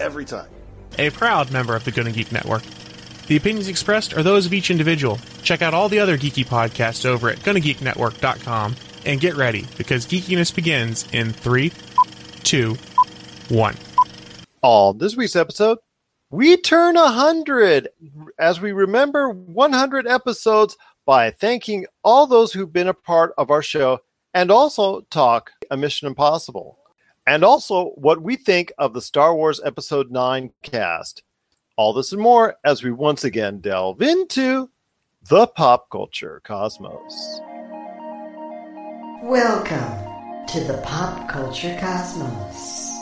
every time. A proud member of the Gonna Geek Network. The opinions expressed are those of each individual. Check out all the other geeky podcasts over at GonnaGeekNetwork.com and get ready because geekiness begins in three, two, one. On this week's episode, we turn 100 as we remember 100 episodes by thanking all those who've been a part of our show and also talk a Mission Impossible. And also what we think of the Star Wars Episode 9 cast. All this and more as we once again delve into the pop culture cosmos. Welcome to the Pop Culture Cosmos.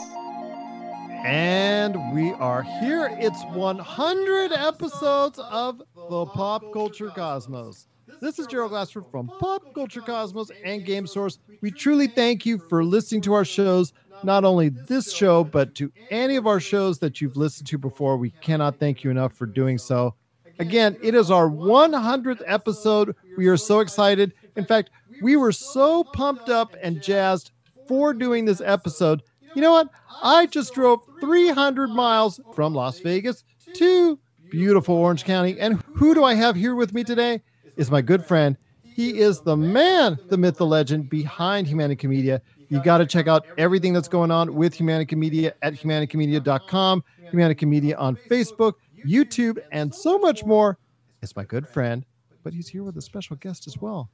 And we are here. It's 100 episodes of the Pop Culture Cosmos. This is Gerald Glassford from Pop Culture Cosmos and Game Source. We truly thank you for listening to our shows, not only this show, but to any of our shows that you've listened to before. We cannot thank you enough for doing so. Again, it is our 100th episode. We are so excited. In fact, we were so pumped up and jazzed for doing this episode. You know what? I just drove 300 miles from Las Vegas to beautiful Orange County. And who do I have here with me today? Is my good friend. He is the man, the myth, the legend behind Humanica Media. You got to check out everything that's going on with Humanica Media at humanicamedia.com, Humanica Media on Facebook, YouTube, and so much more. It's my good friend, but he's here with a special guest as well.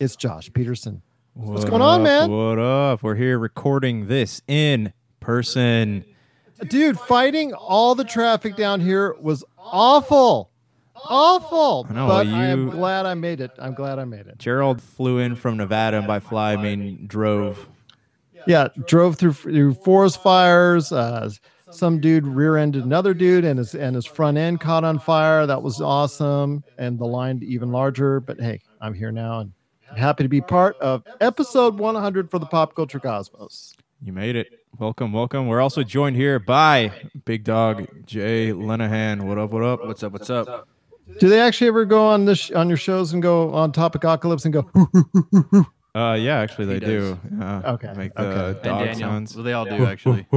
It's Josh Peterson. What's What going on, up? man? What up? We're here recording this in person. Dude, fighting all the traffic down here was awful. Awful. I know, but I am you- glad I made it. I'm glad I made it. Gerald flew in from Nevada and by fly I mean drove. Yeah, drove through, through forest fires. Uh, some dude rear-ended another dude, and his and his front end caught on fire. That was awesome, and the line even larger. But hey, I'm here now, and I'm happy to be part of episode 100 for the Pop Culture Cosmos. You made it. Welcome, welcome. We're also joined here by Big Dog Jay Lenahan. What up? What up? What's up? What's up? Do they actually ever go on this on your shows and go on Topic Topicocalypse and go? Uh, yeah, actually they do. Yeah, Okay, Make the okay. And dog Daniel. sounds. Well, they all do actually.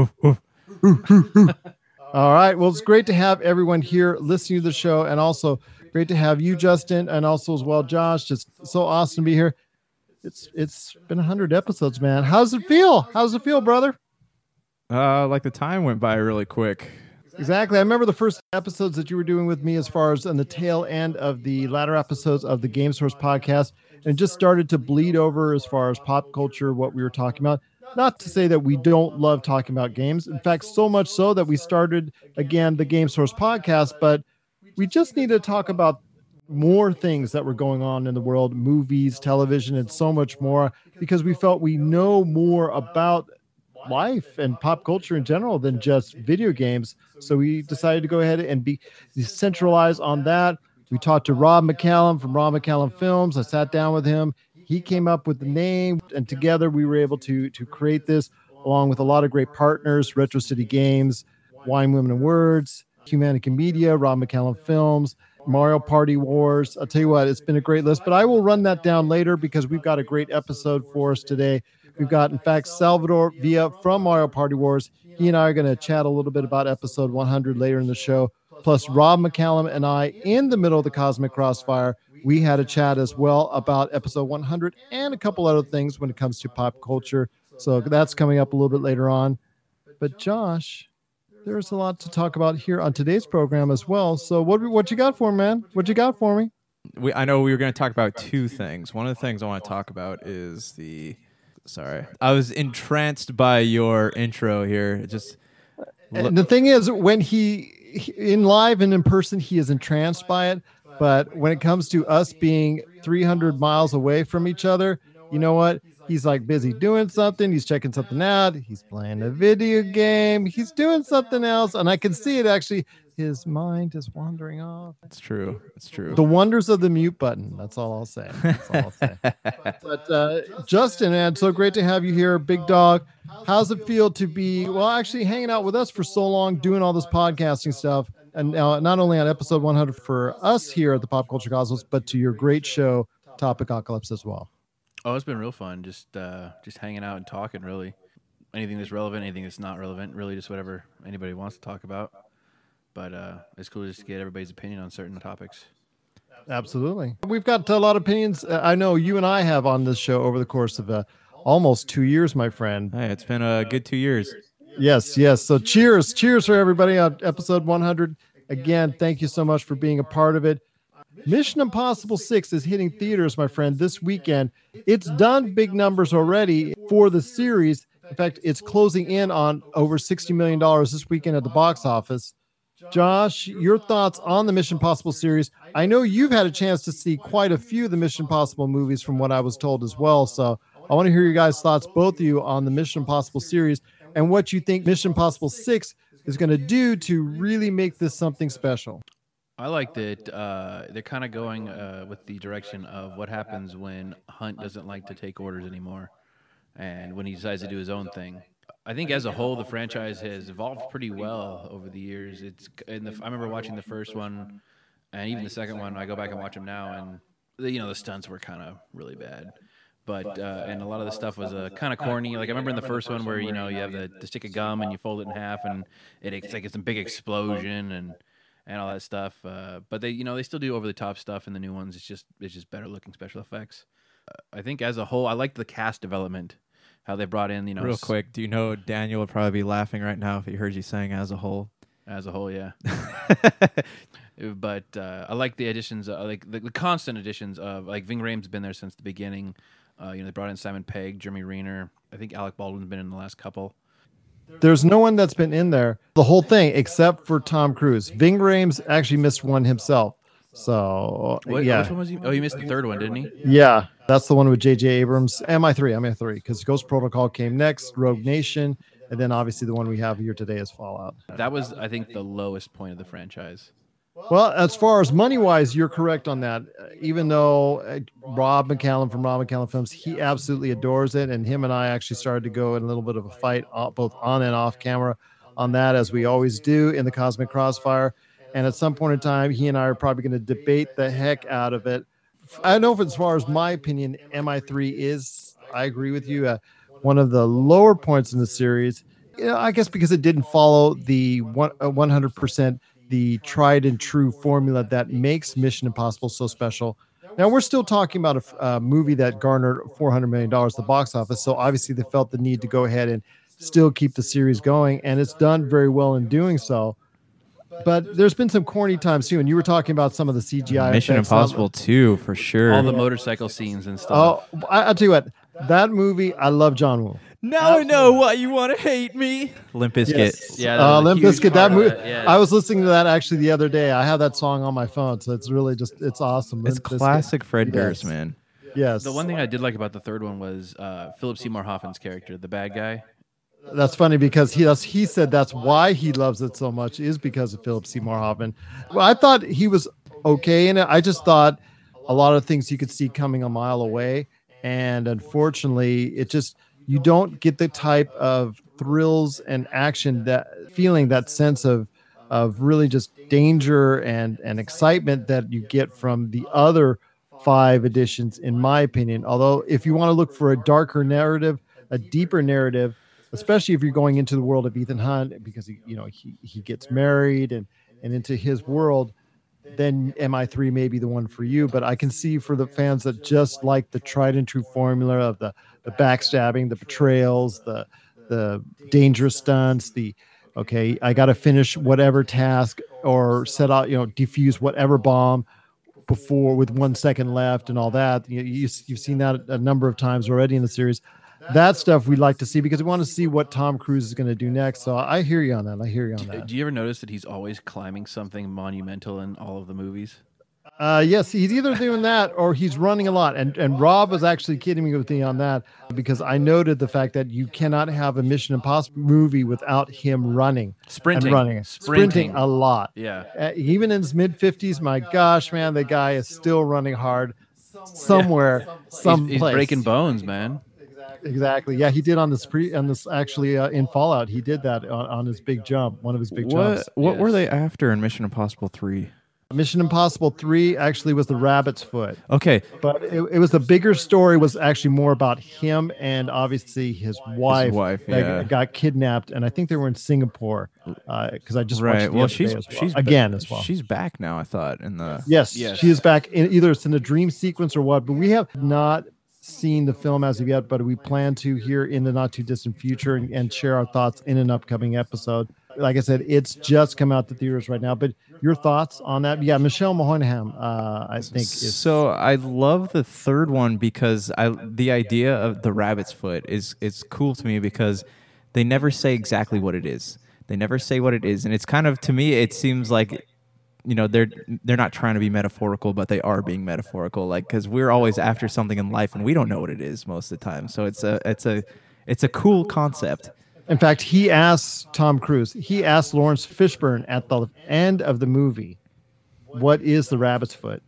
All right. Well, it's great to have everyone here listening to the show, and also great to have you, Justin, and also as well, Josh. Just so awesome to be here. It's it's been hundred episodes, man. How's it feel? How's it feel, brother? Uh, like the time went by really quick. Exactly. I remember the first episodes that you were doing with me, as far as on the tail end of the latter episodes of the Game Source podcast, and just started to bleed over as far as pop culture, what we were talking about. Not to say that we don't love talking about games. In fact, so much so that we started again the Game Source podcast, but we just need to talk about more things that were going on in the world movies, television, and so much more because we felt we know more about life and pop culture in general than just video games. So we decided to go ahead and be centralize on that. We talked to Rob McCallum from Rob McCallum Films. I sat down with him. He came up with the name, and together we were able to to create this along with a lot of great partners: Retro City Games, Wine, Women, and Words, Humanica Media, Rob McCallum Films, Mario Party Wars. I'll tell you what, it's been a great list, but I will run that down later because we've got a great episode for us today. We've got, in fact, Salvador Villa from Mario Party Wars. He and I are going to chat a little bit about episode 100 later in the show. Plus, Rob McCallum and I, in the middle of the Cosmic Crossfire, we had a chat as well about episode 100 and a couple other things when it comes to pop culture. So that's coming up a little bit later on. But Josh, there's a lot to talk about here on today's program as well. So what what you got for me, man? What you got for me? We, I know we were going to talk about two things. One of the things I want to talk about is the. Sorry, I was entranced by your intro here. Just And the thing is, when he in live and in person, he is entranced by it. But when it comes to us being 300 miles away from each other, you know what? He's like busy doing something. He's checking something out. He's playing a video game. He's doing something else. And I can see it actually. His mind is wandering off. It's true. It's true. The wonders of the mute button. That's all I'll say. That's all I'll say. but uh, Justin, man, so great to have you here, big dog. How's it feel to be, well, actually hanging out with us for so long, doing all this podcasting stuff? And now, not only on episode 100 for us here at the Pop Culture Cosmos, but to your great show, Topic Apocalypse, as well. Oh, it's been real fun. Just uh, just hanging out and talking. Really, anything that's relevant, anything that's not relevant. Really, just whatever anybody wants to talk about. But uh, it's cool just to get everybody's opinion on certain topics. Absolutely. We've got a lot of opinions. Uh, I know you and I have on this show over the course of uh, almost two years, my friend. Hey, it's been a good two years. Yes, yes. So cheers, cheers for everybody on episode 100. Again, thank you so much for being a part of it. Mission Impossible 6 is hitting theaters, my friend, this weekend. It's done big numbers already for the series. In fact, it's closing in on over $60 million this weekend at the box office. Josh, your thoughts on the Mission Possible series? I know you've had a chance to see quite a few of the Mission Possible movies from what I was told as well. So I want to hear your guys' thoughts, both of you, on the Mission Possible series and what you think Mission Possible 6 is going to do to really make this something special. I like that uh, they're kind of going uh, with the direction of what happens when Hunt doesn't like to take orders anymore, and when he decides to do his own thing. I think as a whole, the franchise has evolved pretty well over the years. It's in the, I remember watching the first one, and even the second one. I go back and watch them now, and the, you know the stunts were kind of really bad. But uh, and a lot of the stuff was uh, kind of corny. Like I remember in the first one where you know you have the, the stick of gum and you fold it in half, and it, it's like it's a big explosion and and all that stuff. Uh, but they, you know, they still do over the top stuff in the new ones. It's just it's just better looking special effects. Uh, I think as a whole, I like the cast development. How they brought in, you know, Real s- quick, do you know Daniel would probably be laughing right now if he heard you saying as a whole? as a whole, yeah. but uh, I like the additions, uh, like the, the constant additions of like Ving Rhames been there since the beginning. Uh, you know, they brought in Simon Pegg, Jeremy Renner. I think Alec Baldwin's been in the last couple. There's no one that's been in there the whole thing except for Tom Cruise. Ving Rhames actually missed one himself. So What, yeah, Which one was he? Oh, he missed the third one, didn't he? yeah, that's the one with J.J. Abrams. MI3, MI3, because Ghost Protocol came next, Rogue Nation, and then obviously the one we have here today is Fallout. That was, I think, the lowest point of the franchise. Well, as far as money wise, you're correct on that. Even though uh, Rob McCallum from Rob McCallum Films, he absolutely adores it, and him and I actually started to go in a little bit of a fight, uh, both on and off camera, on that as we always do in the Cosmic Crossfire. And at some point in time, he and I are probably going to debate the heck out of it. I know, as far as my opinion, MI3 is. I agree with you. Uh, one of the lower points in the series. You know, I guess because it didn't follow the one uh, 100% the tried and true formula that makes Mission Impossible so special. Now we're still talking about a movie that garnered 400 million dollars at the box office, so obviously they felt the need to go ahead and still keep the series going, and it's done very well in doing so. But there's been some corny times too, and you were talking about some of the CGI. Mission effects. Impossible 2 for sure. All the motorcycle scenes and stuff. Oh, I, I'll tell you what, that movie, I love John Woo. now I know why you want to hate me. Limp Bizkit. Yeah, that uh, Limp Bizkit. That movie. yeah. I was listening to that actually the other day. I have that song on my phone, so it's really just it's awesome. It's Limp Bizkit. classic Fred Yes. Durst, man. Yes, The one thing I did like about the third one was uh, Philip Seymour Hoffman's character, the bad guy. That's funny because he he said that's why he loves it so much is because of Philip Seymour Hoffman. Well, I thought he was okay in it. I just thought a lot of things you could see coming a mile away, and unfortunately, it just you don't get the type of thrills and action that feeling that sense of of really just danger and and excitement that you get from the other five editions in my opinion although if you want to look for a darker narrative a deeper narrative especially if you're going into the world of Ethan Hunt because he you know he he gets married and and into his world then MI3 may be the one for you but I can see for the fans that just like the tried and true formula of the the backstabbing the betrayals the the dangerous stunts the okay I got to finish whatever task or set out you know defuse whatever bomb before with one second left and all that. You, you, you've seen that a number of times already in the series. That stuff we'd like to see because we want to see what Tom Cruise is going to do next. So I hear you on that. I hear you on that. Do you ever notice that he's always climbing something monumental in all of the movies? Uh, yes, he's either doing that or he's running a lot. And and Rob was actually kidding me with me on that because I noted the fact that you cannot have a Mission Impossible movie without him running, Sprinting. and running, Sprinting. a lot. Yeah. Uh, even in his mid fifties, my gosh, man, the guy is still running hard somewhere, He's, someplace. he's breaking bones, man. Exactly. Yeah, he did on this pre on this actually uh, in Fallout. He did that on, on his big jump, one of his big What jumps. what were they after in Mission Impossible Three? Mission Impossible Three actually was the Rabbit's Foot. Okay, but it, it was the bigger story was actually more about him and obviously his wife, wife, that yeah. got kidnapped and i think they were in singapore because i just watched right. Well, she's well. she's ba- again as well She's back now. I thought in the yes, Yes. she is back in either it's in a dream sequence or what but we have not seen the film as of yet but we plan to here in the not too distant future and, and share our thoughts in an upcoming episode like i said it's just come out to theaters right now but your thoughts on that yeah michelle monaghan uh, i think is So I love the third one because I the idea of the rabbit's foot is it's cool to me because they never say exactly what it is. They never say what it is, and it's kind of to me it seems like you know they're they're not trying to be metaphorical, but they are being metaphorical. Like because we're always after something in life and we don't know what it is most of the time. So it's a it's a it's a cool concept. In fact, he asked Tom Cruise, he asked Laurence Fishburne at the end of the movie, what is the rabbit's foot?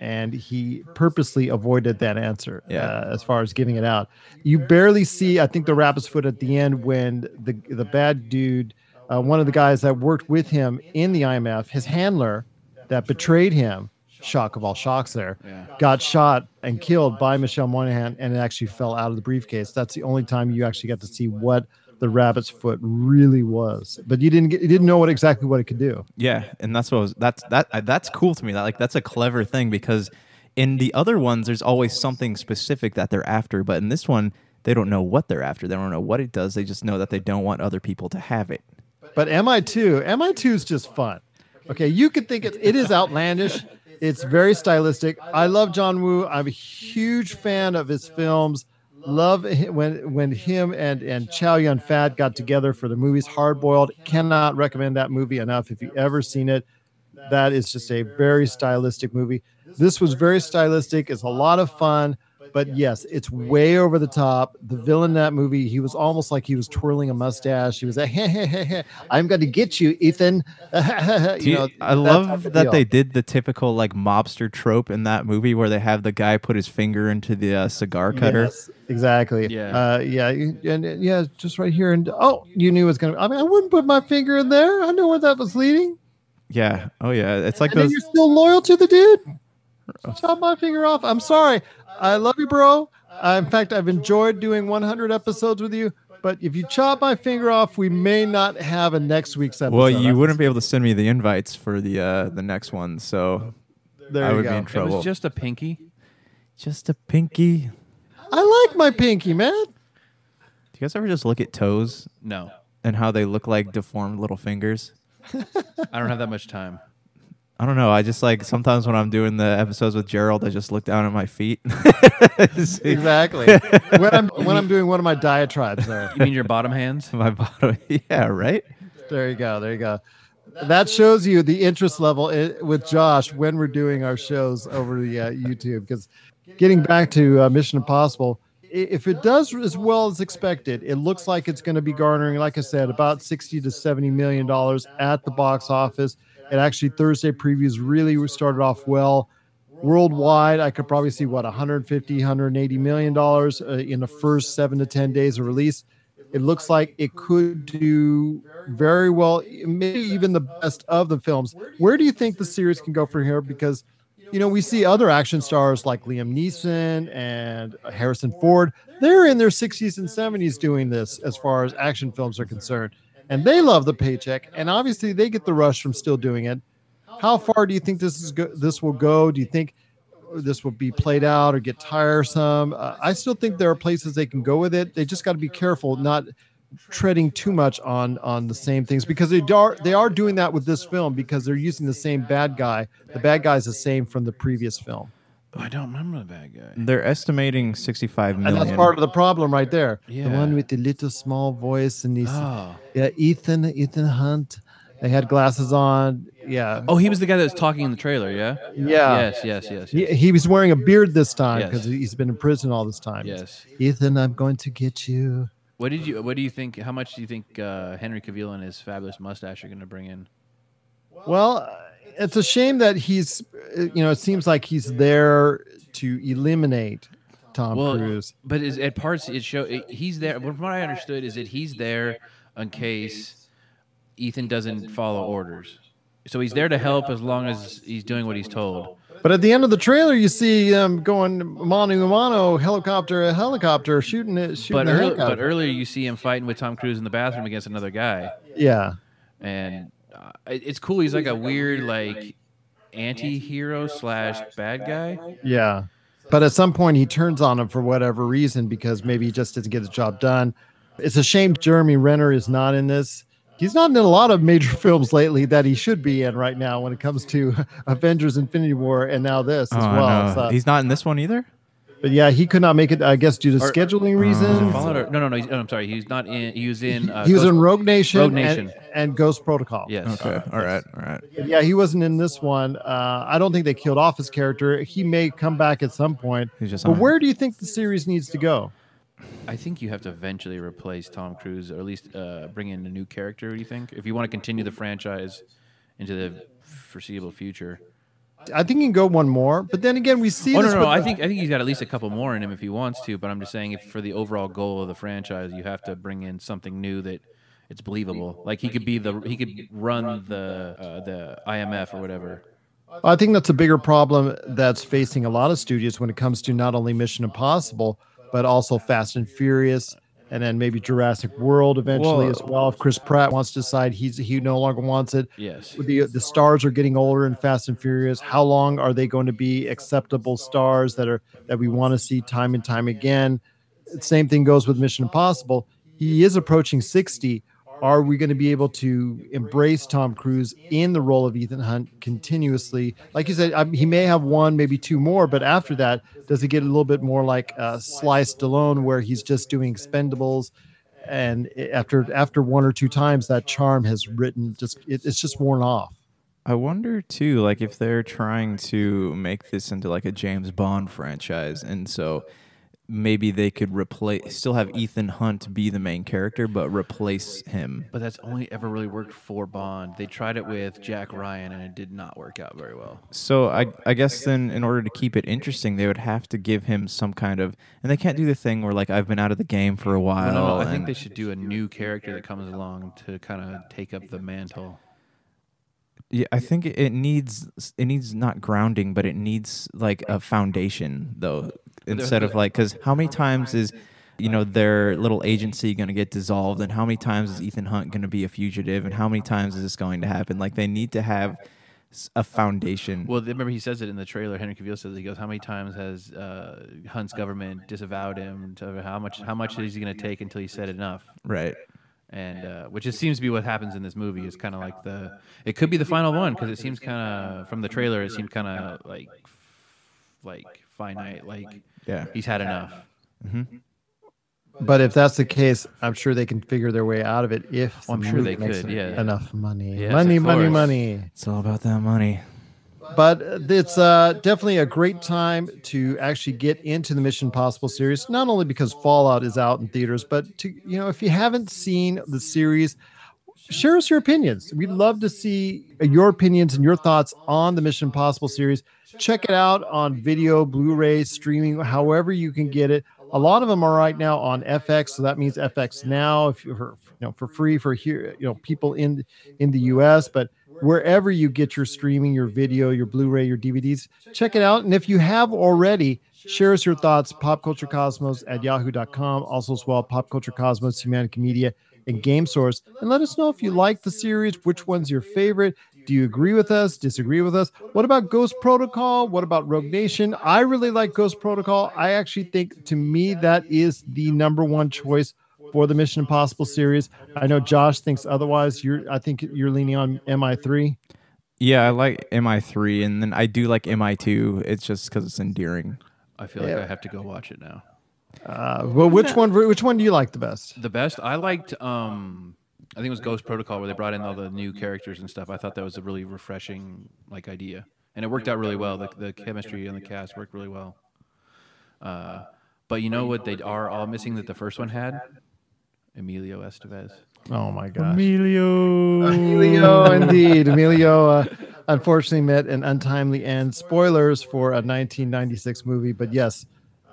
And he purposely avoided that answer Yeah. uh, as far as giving it out. You barely see, I think, the rabbit's foot at the end when the, the bad dude, uh, one of the guys that worked with him in the IMF, his handler that betrayed him, shock of all shocks there, got shot and killed by Michelle Monaghan and it actually fell out of the briefcase. That's the only time you actually got to see what the rabbit's foot really was. But you didn't get, you didn't know what exactly what it could do. Yeah, and that's what was, that's that that's cool to me. That like that's a clever thing because in the other ones there's always something specific that they're after, but in this one they don't know what they're after. They don't know what it does. They just know that they don't want other people to have it. But MI2, MI2 is just fun. Okay, you could think it, it is outlandish. It's very stylistic. I love John Woo. I'm a huge fan of his films. Love when when him and and Chow Yun Fat got together for the movies Hard Boiled. Cannot recommend that movie enough. If you ever seen it, that is just a very stylistic movie. This was very stylistic. It's a lot of fun, but yes, it's way over the top. The villain in that movie, he was almost like he was twirling a mustache. He was like, hey, hey, hey, hey, I'm going to get you, Ethan. You know, I love type that deal. they did the typical like mobster trope in that movie where they have the guy put his finger into the uh, cigar cutter. Yes, exactly. Yeah. Uh, yeah. you- And yeah, just right here. And oh, you knew it was going to, I mean, I wouldn't put my finger in there. I know where that was leading. Yeah. Oh yeah. It's like and those. you're still loyal to the dude. Chop my finger off. I'm sorry. I love you, bro. Uh, in fact, I've enjoyed doing 100 episodes with you. But if you chop my finger off, we may not have a next week's episode. Well, you wouldn't be able to send me the invites for the uh, the next one, so There I would go. be in It trouble. was just a pinky. just a pinky. I like my pinky, man. Do you guys ever just look at toes No, and how they look like deformed little fingers? I don't have that much time. I don't know. I just like sometimes when I'm doing the episodes with Gerald, I just look down at my feet. Exactly. when I'm when I'm doing one of my diatribes there. You mean your bottom hands? my bottom. yeah, right. There you go. There you go. That shows you the interest level i- with Josh when we're doing our shows over the uh, YouTube. Because getting back to uh, Mission Impossible, if it does as well as expected, it looks like it's going to be garnering, like I said, about sixty to seventy million dollars at the box office. And actually, Thursday previews really started off well. Worldwide, I could probably see what 150, 180 million dollars uh, in the first seven to ten days of release it looks like it could do very well, maybe even the best of the films. Where do you think the series can go from here? Because, you know, we see other action stars like Liam Neeson and Harrison Ford. They're in their 60s and 70s doing this as far as action films are concerned. And they love the paycheck. And obviously, they get the rush from still doing it. How far do you think this is go- this will go? Do you think this will be played out or get tiresome. Uh, I still think there are places they can go with it. They just got to be careful not treading too much on on the same things because they are they are doing that with this film because they're using the same bad guy. The bad guy is the same from the previous film, I don't remember the bad guy. They're estimating 65 million. and that's part of the problem right there. Yeah. The one with the little small voice and he's Oh, yeah Ethan Ethan Hunt. They had glasses on. Yeah. Oh, he was the guy that was talking in the trailer. Yeah. Yeah. Yes. Yes. Yes. He, yes. he was wearing a beard this time Yes. because he's been in prison all this time. Yes. Ethan, I'm going to get you. What did you? What do you think? How much do you think uh, Henry Cavill and his fabulous mustache are going to bring in? Well, uh, it's a shame that he's, uh, you know, it seems like he's there to eliminate Tom well, Cruise. but is, at parts it show he's there. From what I understood is that he's there in case Ethan doesn't follow orders. So he's there to help as long as he's doing what he's told. But at the end of the trailer, you see him going mano a mano, helicopter a helicopter, shooting it, shooting But, the early, helicopter. but earlier you see him fighting with Tom Cruise in the bathroom against another guy, yeah. and uh, it's cool. He's like a weird like anti-hero slash bad guy. Yeah. But at some point, he turns on him for whatever reason because maybe he just doesn't get the job done. It's a shame Jeremy Renner is not in this. He's not in a lot of major films lately that he should be in right now when it comes to Avengers Infinity War and now this as Oh, well. no. So- He's not in this one either. But yeah, he could not make it, I guess, due to Or- scheduling Uh, reasons. Fallout or, no, no, no. He's, oh, I'm sorry. He's not in. He was in. Uh, he was Ghost- in Rogue Nation, Rogue Nation. And, Ghost Protocol. Yes. Okay. All right. All right. But yeah, he wasn't in this one. Uh, I don't think they killed off his character. He may come back at some point. He's just But on- where do you think the series needs to go? I think you have to eventually replace Tom Cruise, or at least uh, bring in a new character. Do you think, if you want to continue the franchise into the foreseeable future? I think he can go one more, but then again, we see Oh no, this no, with no. I think I think he's got at least a couple more in him if he wants to. But I'm just saying, if for the overall goal of the franchise, you have to bring in something new that it's believable. Like he could be the he could run the uh, the IMF or whatever. I think that's a bigger problem that's facing a lot of studios when it comes to not only Mission Impossible, but also Fast and Furious, and then maybe Jurassic World eventually Well- as well. If Chris Pratt wants to decide he's he no longer wants it, Yes. the the stars are getting older in Fast and Furious. How long are they going to be acceptable stars that are that we want to see time and time again? Same thing goes with Mission Impossible. He is approaching 60. Are we going to be able to embrace Tom Cruise in the role of Ethan Hunt continuously? Like you said, I, he may have one, maybe two more, but after that, does it get a little bit more like uh, Sly Stallone, where he's just doing Expendables? And after after one or two times, that charm has written just it, it's just worn off. I wonder too, like if they're trying to make this into like a James Bond franchise, and so maybe they could replace, still have Ethan Hunt be the main character, but replace him. But that's only ever really worked for Bond. They tried it with Jack Ryan, and it did not work out very well. So I, I guess then, in order to keep it interesting, they would have to give him some kind of, and they can't do the thing where like I've been out of the game for a while. Well, no, I think they should do a new character that comes along to kind of take up the mantle. Yeah, I think it needs it needs not grounding, but it needs like a foundation though. Instead of like, because how many times is you know their little agency going to get dissolved, and how many times is Ethan Hunt going to be a fugitive, and how many times is this going to happen? Like they need to have a foundation. Well, remember he says it in the trailer. Henry Cavill says he goes, "How many times has uh, Hunt's government disavowed him? How much? How much is he going to take until he said enough?" right. And uh, which just seems to be what happens in this movie. Is kind of like the. It could be the final one because it seems kind of from the trailer. It seemed kind of like, like finite. Like Yeah. he's had enough. But if that's the case, I'm sure they can figure their way out of it if Well, I'm sure movie they makes could, yeah. enough money. Yes, money, money, money. It's all about that money. But it's uh, definitely a great time to actually get into the Mission Impossible series. Not only because Fallout is out in theaters, but to you know, if you haven't seen the series, share us your opinions. We'd love to see your opinions and your thoughts on the Mission Impossible series. Check it out on video, Blu-ray, streaming, however you can get it. A lot of them are right now on FX, so that means FX now. If you're you know for free for here, you know people in in the U.S., but wherever you get your streaming, your video, your Blu-ray, your DVDs, check it out. And if you have already, share us your thoughts. Popculturecosmos at yahoo.com. Also as well, Pop Culture Cosmos, Humanica Media, and Game Source. And let us know if you like the series, which one's your favorite. Do you agree with us? Disagree with us? What about Ghost Protocol? What about Rogue Nation? I really like Ghost Protocol. I actually think to me that is the number one choice for the Mission Impossible series. I know Josh thinks otherwise. You're I think you're leaning on MI3. Yeah, I like MI3, and then I do like MI2. It's just because it's endearing. I feel like I have to go watch it now. Uh, well, which one which one do you like the best? The best I liked um I think it was Ghost Protocol where they brought in all the new characters and stuff. I thought that was a really refreshing like idea, and it worked out really well. The, the chemistry and the cast worked really well. Uh, but you know what they are all missing that the first one had? Emilio Estevez. Oh my gosh. Emilio. Emilio, indeed. Emilio, uh, unfortunately, met an untimely end. Spoilers for a 1996 movie, but yes,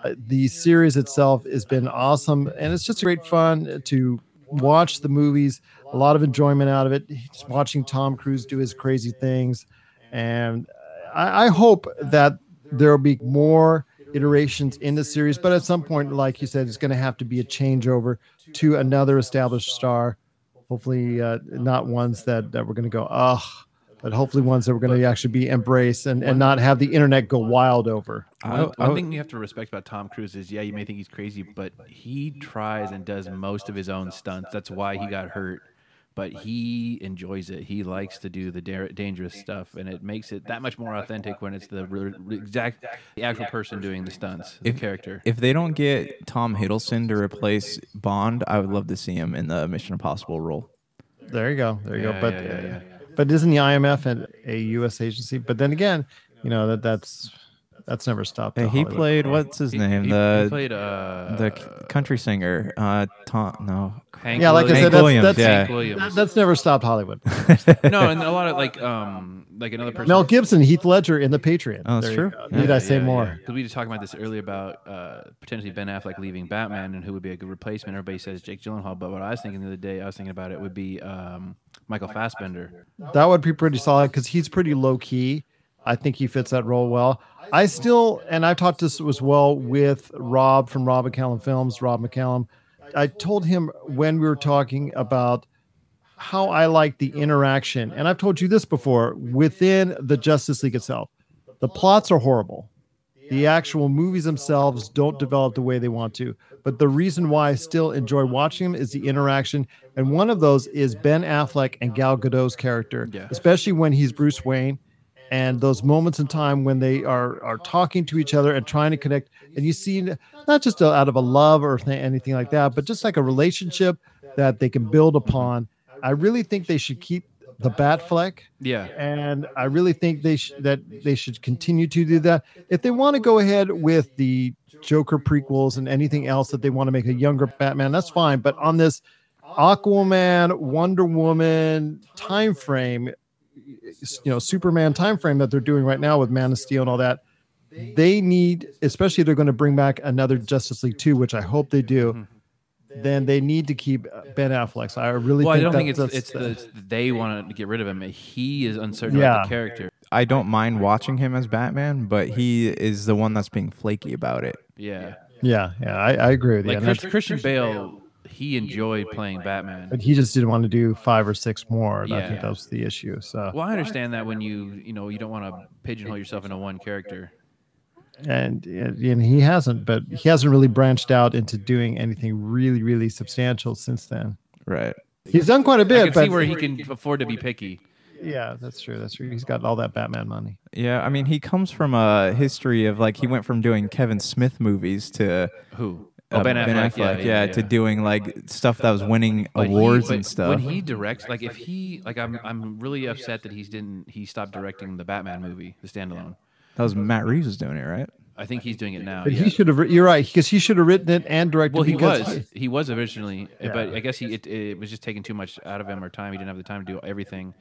uh, the series itself has been awesome, and it's just great fun to watch the movies. A lot of enjoyment out of it. Just watching Tom Cruise do his crazy things, and I, I hope that there will be more iterations in the series. But at some point, like you said, it's going to have to be a changeover to another established star. Hopefully, uh, not ones that, that we're going to go, ugh, but hopefully ones that we're going to actually be embraced and, and not have the internet go wild over. One, I- one I- thing you have to respect about Tom Cruise is, yeah, you may think he's crazy, but he tries and does most of his own stunts. That's why he got hurt. But he enjoys it. He likes to do the da- dangerous stuff, and it makes it that much more authentic when it's the re- re- exact, the actual person doing the stunts, the character. If they don't get Tom Hiddleston to replace Bond, I would love to see him in the Mission Impossible role. There you go. There you go. But yeah, yeah, yeah. But isn't the IMF an, a U.S. agency? But then again, you know that that's that's never stopped. Hey, he Hollywood played Bowl. what's his He- name? he- the he played uh, the country singer. Uh, Tom. No. Hank Williams. Yeah, like I said, that's, Williams, that's, yeah. Hank Williams. that- that's never stopped Hollywood. no, and a lot of like um like another person. Mel Gibson, Heath Ledger in The Patriot. Oh, that's true. you go. Yeah. Need I say more? Because we were talking about this earlier about uh, potentially Ben Affleck leaving Batman and who would be a good replacement. Everybody says Jake Gyllenhaal, but what I was thinking the other day, I was thinking about it would be um, Michael Fassbender. That would be pretty solid because he's pretty low key. I think he fits that role well. I still, and I've talked this as well with Rob from Rob McCallum Films, Rob McCallum. I told him when we were talking about how I like the interaction, and I've told you this before within the Justice League itself. The plots are horrible. The actual movies themselves don't develop the way they want to. But the reason why I still enjoy watching them is the interaction. And one of those is Ben Affleck and Gal Gadot's character, Yeah. especially when he's Bruce Wayne and those moments in time when they are are talking to each other and trying to connect and you see not just out of a love or th- anything like that but just like a relationship that they can build upon i really think they should keep the bat fleck Yeah. and I really think they sh- that they should continue to do that. If they want to go ahead with the Joker prequels and anything else that they want to make a younger Batman, that's fine. But on this Aquaman, Wonder Woman time frame, you know, Superman time frame that they're doing right now with Man of Steel and all that, they need, especially if they're going to bring back another Justice League two, which I hope they do. Mm-hmm. Then they need to keep uh, Ben Affleck. So I really Well, I don't that- think it's it's the- the, they want to get rid of him. He is uncertain Yeah. about the character. I don't mind watching him as Batman, but he is the one that's being flaky about it. Yeah. yeah, yeah, I, I agree with you. Like And Chris, that's- Christian Bale, he enjoyed playing Batman. but he just didn't want to do five or six more. And I think that was the issue. So Well, I understand that when you you know you don't want to pigeonhole yourself into one character. and and he hasn't, but he hasn't really branched out into doing anything really, really substantial since then. Right. He's done quite a bit, can but see where he can afford to be picky. yeah, that's true. That's true. He's got all that Batman money. Yeah, I mean, he comes from a history of like he went from doing Kevin Smith movies to Who? Oh, Ben Affleck. yeah, yeah, to yeah. doing like stuff that was winning But awards but and stuff. When he directs, like if he, like I'm, I'm really upset that he didn't, he stopped directing the Batman movie, the standalone. that was Matt Reeves was doing it, right? I think he's doing it now. But yeah. he should have. You're right, because he should have written it and directed. Well, he because was. He was originally, uh, but I guess he it, it was just taking too much out of him or time. He didn't have the time to do everything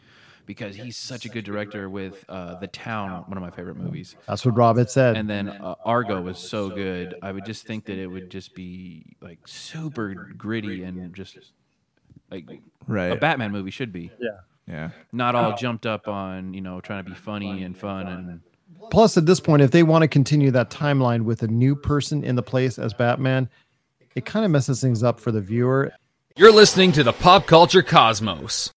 because he's such a good director with uh, The Town, one of my favorite movies. That's what Rob had said. And then uh, Argo was so good. I would just think that it would just be like super gritty and just like right. a Batman movie should be. yeah. Yeah. Not all jumped up on you know trying to be funny and fun and Plus, at this point, if they want to continue that timeline with a new person in the place as Batman, it kind of messes things up for the viewer. You're listening to the Pop Culture Cosmos.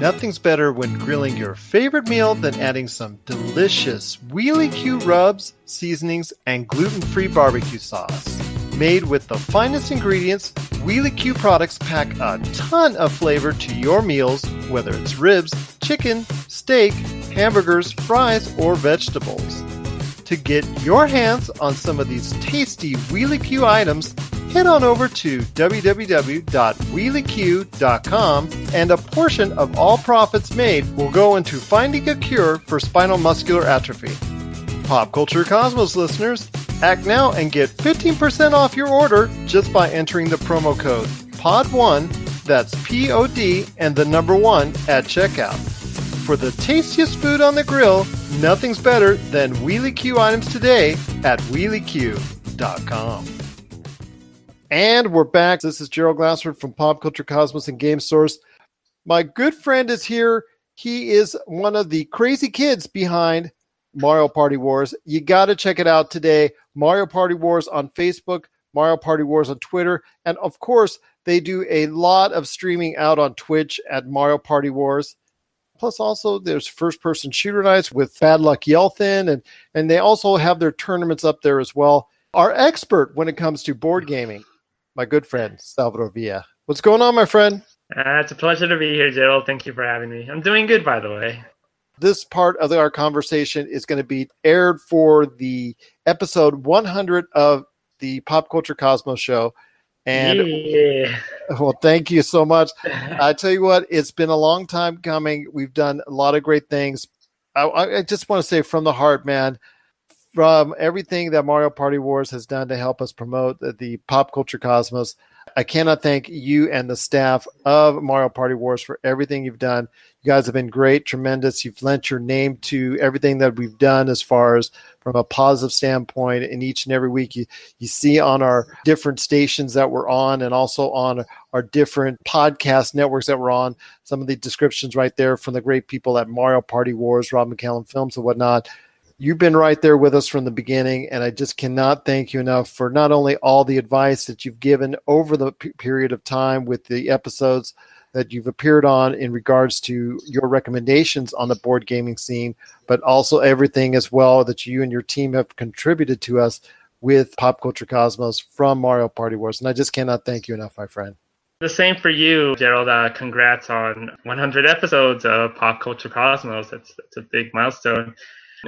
Nothing's better when grilling your favorite meal than adding some delicious Wheelie Q rubs, seasonings, and gluten free barbecue sauce. Made with the finest ingredients, Wheelie Q products pack a ton of flavor to your meals, whether it's ribs, chicken, steak, hamburgers, fries, or vegetables. To get your hands on some of these tasty Wheelie Q items, head on over to www.wheelyq.com and a portion of all profits made will go into finding a cure for spinal muscular atrophy. Pop Culture Cosmos listeners, act now and get 15% off your order just by entering the promo code POD1, that's P O D and the number 1 at checkout. For the tastiest food on the grill, nothing's better than Wheelie Q items today at wheelieq.com. And we're back. This is Gerald Glassford from Pop Culture Cosmos and Game Source. My good friend is here. He is one of the crazy kids behind Mario Party Wars. You got to check it out today. Mario Party Wars on Facebook, Mario Party Wars on Twitter, and of course, they do a lot of streaming out on Twitch at Mario Party Wars. Plus, also there's first-person shooter nights with Bad Luck Yelthin, and and they also have their tournaments up there as well. Our expert when it comes to board gaming, my good friend Salvador Villa. What's going on, my friend? Uh, it's a pleasure to be here, Gerald. Thank you for having me. I'm doing good, by the way. This part of our conversation is going to be aired for the episode 100 of the Pop Culture Cosmos show. And yeah. well, thank you so much. I tell you what, it's been a long time coming. We've done a lot of great things. I, I just want to say from the heart, man, from everything that Mario Party Wars has done to help us promote the, the pop culture cosmos, I cannot thank you and the staff of Mario Party Wars for everything you've done. You guys have been great, tremendous. You've lent your name to everything that we've done as far as from a positive standpoint. And each and every week, you, you see on our different stations that we're on and also on our different podcast networks that we're on, some of the descriptions right there from the great people at Mario Party Wars, Rob McCallum Films, and whatnot you've been right there with us from the beginning and i just cannot thank you enough for not only all the advice that you've given over the p- period of time with the episodes that you've appeared on in regards to your recommendations on the board gaming scene but also everything as well that you and your team have contributed to us with pop culture cosmos from mario party wars and i just cannot thank you enough my friend the same for you, Gerald. Uh, congrats on 100 episodes of Pop Culture Cosmos. That's, that's a big milestone.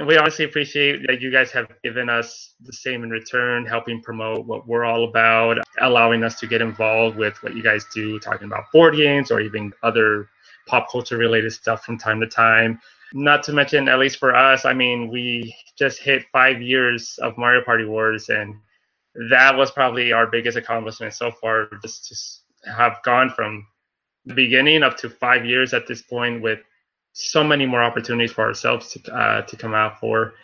We honestly appreciate that you guys have given us the same in return, helping promote what we're all about, allowing us to get involved with what you guys do, talking about board games or even other pop culture related stuff from time to time. Not to mention, at least for us, I mean, we just hit five years of Mario Party Wars, and that was probably our biggest accomplishment so far. Just to have gone from the beginning up to five years at this point with so many more opportunities for ourselves to uh, to come out for.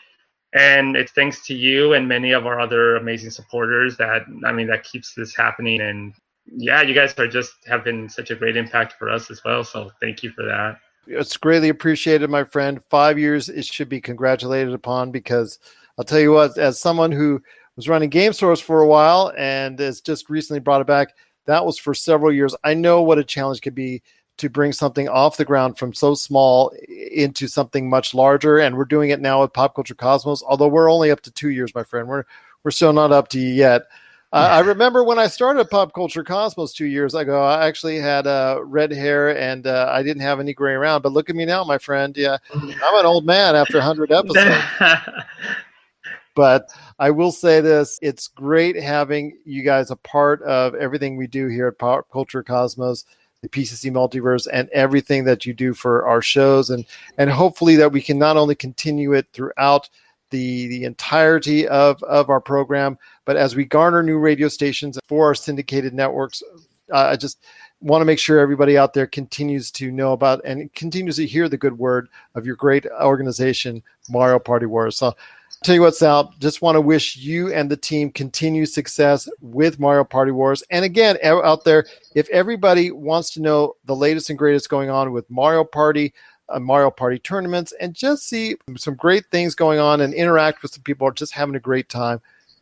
And it's thanks to you and many of our other amazing supporters that I mean that keeps this happening. And yeah, you guys are just have been such a great impact for us as well. So thank you for that. It's greatly appreciated, my friend. Five years it should be congratulated upon because I'll tell you what, as someone who was running Game Source for a while and has just recently brought it back, that was for several years. I know what a challenge could be to bring something off the ground from so small into something much larger. And we're doing it now with Pop Culture Cosmos, although we're only up to two years, my friend. We're we're still not up to you yet. Uh, I remember when I started Pop Culture Cosmos two years ago, I actually had uh, red hair and uh, I didn't have any gray around. But look at me now, my friend. Yeah, I'm an old man after 100 episodes. but I will say this it's great having you guys a part of everything we do here at Pop Culture Cosmos the PCC multiverse and everything that you do for our shows. And and hopefully that we can not only continue it throughout the the entirety of of our program but as we garner new radio stations for our syndicated networks uh, I just want to make sure everybody out there continues to know about and continues to hear the good word of your great organization Mario Party Wars so Tell you what, Sal, just want to wish you and the team continued success with Mario Party Wars. And again, out there, if everybody wants to know the latest and greatest going on with Mario Party, uh, Mario Party tournaments, and just see some great things going on and interact with some people, are just having a great time.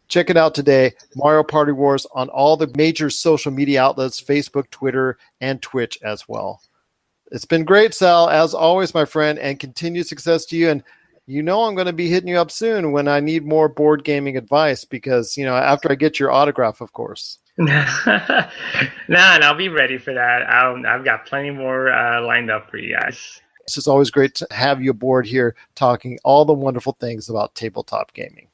Check it out today, Mario Party Wars on all the major social media outlets Facebook, Twitter, and Twitch as well. It's been great, Sal, as always, my friend, and continued success to you. And you know I'm going to be hitting you up soon when I need more board gaming advice because you know after I get your autograph, of course. nah, and I'll be ready for that. i have got plenty more uh, lined up for you guys. It's just always great to have you aboard here talking all the wonderful things about tabletop gaming.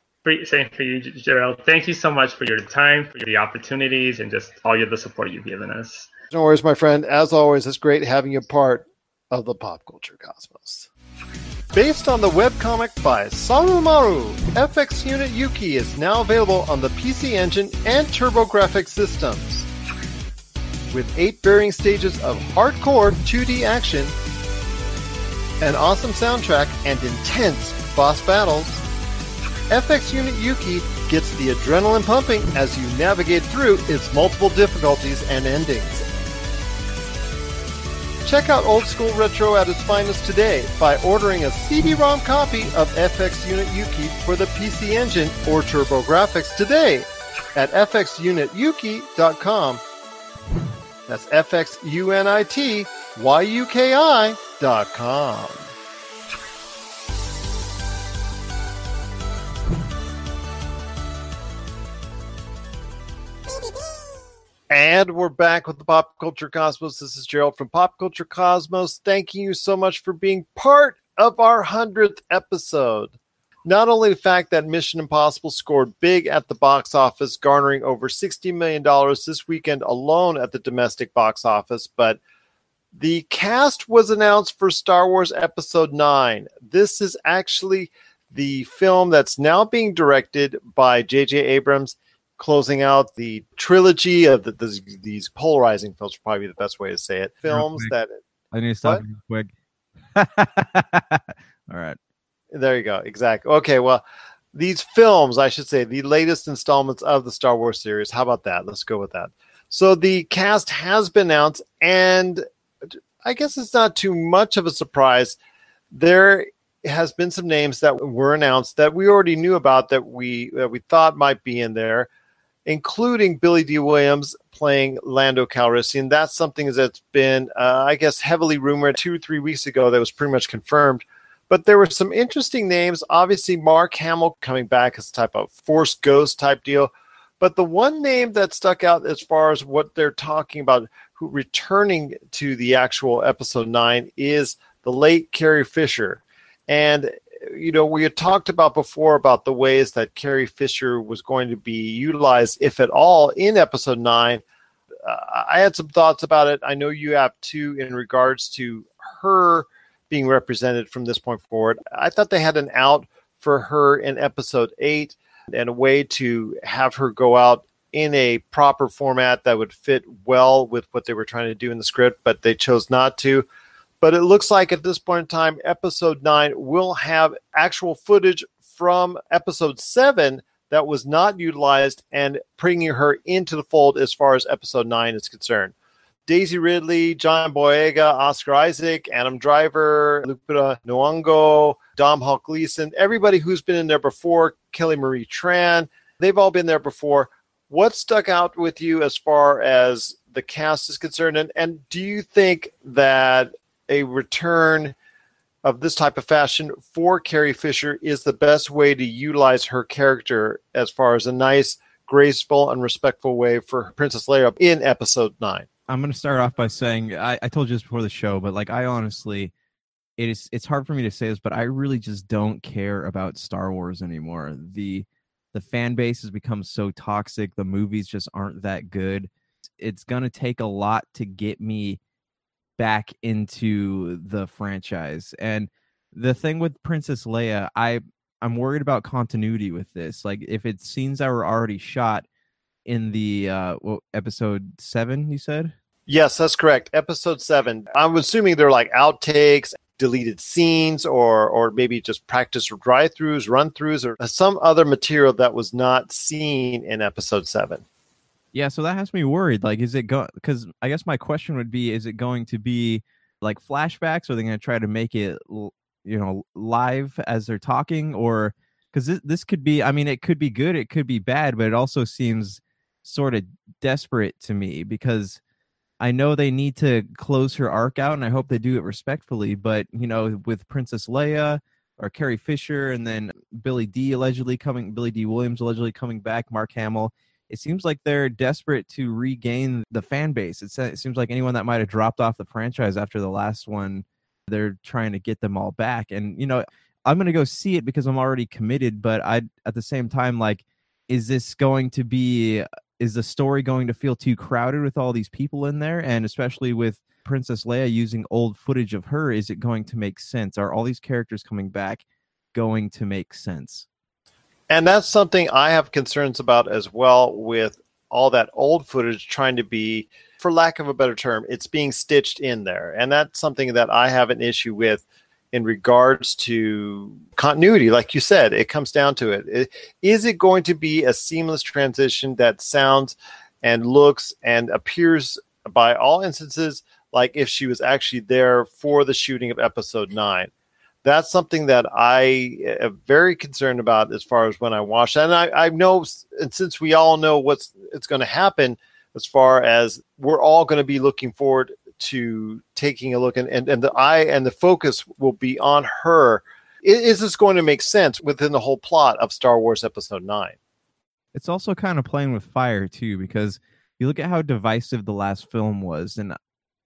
Same for you, Gerald. Thank you so much for your time, for the opportunities, and just all of the support you've given us. No worries, my friend. As always, it's great having you part of the pop culture cosmos. Based on the webcomic by Sarumaru, FX Unit Yuki is now available on the PC Engine and TurboGrafx systems. With eight varying stages of hardcore 2D action, an awesome soundtrack, and intense boss battles, FX Unit Yuki gets the adrenaline pumping as you navigate through its multiple difficulties and endings. Check out old school retro at its finest today by ordering a CD-ROM copy of FX Unit Yuki for the PC Engine or TurboGrafx today at fxunityuki.com. That's F-X-U-N-I-T-Y-U-K-I dot com. And we're back with the Pop Culture Cosmos. This is Gerald from Pop Culture Cosmos. Thanking you so much for being part of our 100th episode. Not only the fact that Mission Impossible scored big at the box office, garnering over $60 million this weekend alone at the domestic box office, but the cast was announced for Star Wars Episode 9. This is actually the film that's now being directed by J.J. Abrams closing out the trilogy of the, the, these polarizing films, probably the best way to say it. Films that I need to stop real quick. All right. There you go. Exactly. Okay. Well, these films, I should say, the latest installments of the Star Wars series. How about that? Let's go with that. So the cast has been announced, and I guess it's not too much of a surprise. There has been some names that were announced that we already knew about that we that we thought might be in there including Billy Dee Williams playing Lando Calrissian. That's something that's been, uh, I guess, heavily rumored two three weeks ago that was pretty much confirmed. But there were some interesting names. Obviously, Mark Hamill coming back as a type of Force Ghost type deal. But the one name that stuck out as far as what they're talking about, who returning to the actual episode nine, is the late Carrie Fisher. And you know, we had talked about before about the ways that Carrie Fisher was going to be utilized, if at all, in episode nine. Uh, I had some thoughts about it. I know you have too, in regards to her being represented from this point forward. I thought they had an out for her in episode eight and a way to have her go out in a proper format that would fit well with what they were trying to do in the script, but they chose not to. But it looks like at this point in time, episode nine will have actual footage from episode seven that was not utilized and bringing her into the fold as far as episode nine is concerned. Daisy Ridley, John Boyega, Oscar Isaac, Adam Driver, Lupita Nyong'o, Domhnall Gleeson, everybody who's been in there before, Kelly Marie Tran, they've all been there before. What stuck out with you as far as the cast is concerned? And, and do you think that a return of this type of fashion for Carrie Fisher is the best way to utilize her character as far as a nice, graceful, and respectful way for Princess Leia in episode nine. I'm going to start off by saying I, I told you this before the show, but like I honestly, it is it's hard for me to say this, but I really just don't care about Star Wars anymore. The the fan base has become so toxic. The movies just aren't that good. It's going to take a lot to get me back into the franchise. And the thing with Princess Leia, I I'm worried about continuity with this. Like if it's scenes that were already shot in the uh well, episode 7 you said? Yes, that's correct. Episode 7. I'm assuming they're like outtakes, deleted scenes or or maybe just practice drive-throughs, run-throughs or some other material that was not seen in episode 7. Yeah, so that has me worried. Like, is it go? Because I guess my question would be: Is it going to be like flashbacks? Or are they going to try to make it, you know, live as they're talking? Or because this this could be, I mean, it could be good, it could be bad, but it also seems sort of desperate to me because I know they need to close her arc out, and I hope they do it respectfully. But you know, with Princess Leia or Carrie Fisher, and then Billy Dee allegedly coming, Billy Dee Williams allegedly coming back, Mark Hamill it seems like they're desperate to regain the fan base. It's, it seems like anyone that might have dropped off the franchise after the last one, they're trying to get them all back. And, you know, I'm gonna go see it because I'm already committed. But I at the same time like, is this going to be? Is the story going to feel too crowded with all these people in there, and especially with Princess Leia using old footage of her? Is it going to make sense? Are all these characters coming back going to make sense? And that's something I have concerns about as well with all that old footage trying to be, for lack of a better term, it's being stitched in there. And that's something that I have an issue with in regards to continuity. Like you said, it comes down to it. Is it going to be a seamless transition that sounds and looks and appears by all instances like if she was actually there for the shooting of episode nine? That's something that I uh, am very concerned about as far as when I watch. And I, I know, and since we all know what's it's going to happen, as far as we're all going to be looking forward to taking a look and, and, and the eye and the focus will be on her. Is this going to make sense within the whole plot of Star Wars Episode 9? It's also kind of playing with fire, too, because you look at how divisive the last film was. And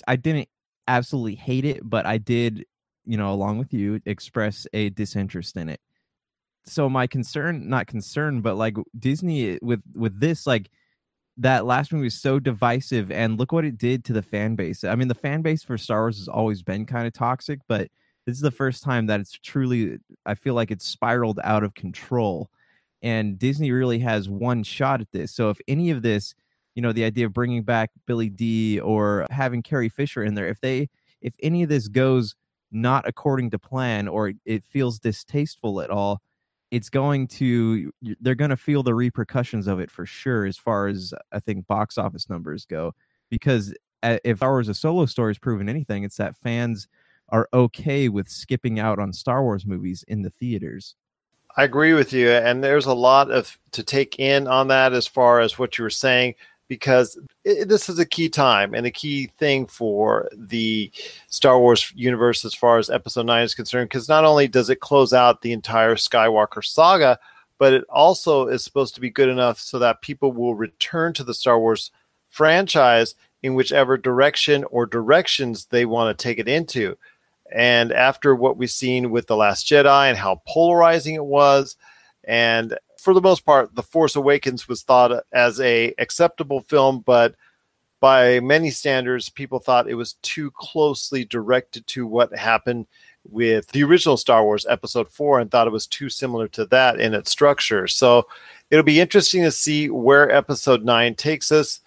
I didn't absolutely hate it, but I did, you know, along with you, express a disinterest in it. So my concern, not concern, but like Disney with with this, like that last movie was so divisive and look what it did to the fan base. I mean, the fan base for Star Wars has always been kind of toxic, but this is the first time that it's truly I feel like it's spiraled out of control. And Disney really has one shot at this. So if any of this, you know, the idea of bringing back Billy Dee or having Carrie Fisher in there, if they if any of this goes not according to plan or it feels distasteful at all, it's going to they're going to feel the repercussions of it for sure as far as i think box office numbers go because eh, if Star Wars a solo story has proven anything, it's that fans are okay with skipping out on Star Wars movies in the theaters. I agree with you, and there's a lot of to take in on that as far as what you were saying because it, this is a key time and a key thing for the Star Wars universe as far as Episode Nine is concerned. Because not only does it close out the entire Skywalker saga, but it also is supposed to be good enough so that people will return to the Star Wars franchise in whichever direction or directions they want to take it into. And after what we've seen with The Last Jedi and how polarizing it was, and for the most part, The Force Awakens was thought as a acceptable film, but by many standards, people thought it was too closely directed to what happened with the original Star Wars Episode 4 and thought it was too similar to that in its structure. So it'll be interesting to see where Episode 9 takes us.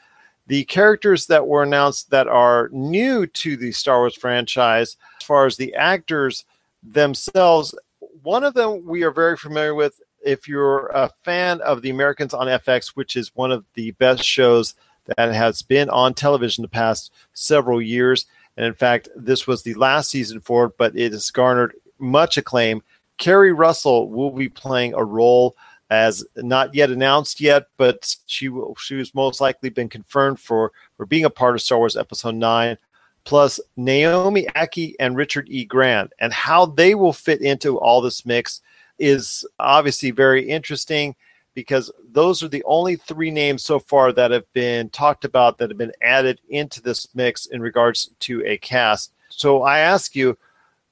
The characters that were announced that are new to the Star Wars franchise, as far as the actors themselves, one of them we are very familiar with if you're a fan of the Americans on FX, which is one of the best shows that has been on television the past several years, and in fact, this was the last season for it, but it has garnered much acclaim. Keri Russell will be playing a role as not yet announced yet, but she will, she was most likely been confirmed for for being a part of Star Wars Episode Nine. Plus Naomi Ackie and Richard E. Grant, and how they will fit into all this mix is obviously very interesting because those are the only three names so far that have been talked about that have been added into this mix in regards to a cast. So I ask you,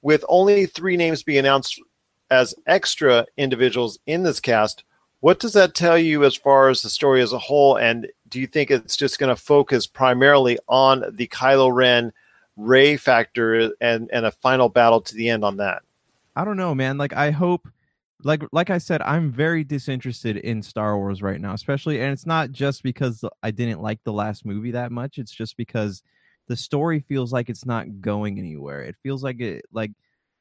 with only three names being announced as extra individuals in this cast, what does that tell you as far as the story as a whole? And do you think it's just going to focus primarily on the Kylo Ren Rey factor and, and a final battle to the end on that? I don't know, man. Like, I hope like like I said, I'm very disinterested in Star Wars right now, especially and it's not just because I didn't like the last movie that much. It's just because the story feels like it's not going anywhere. It feels like it like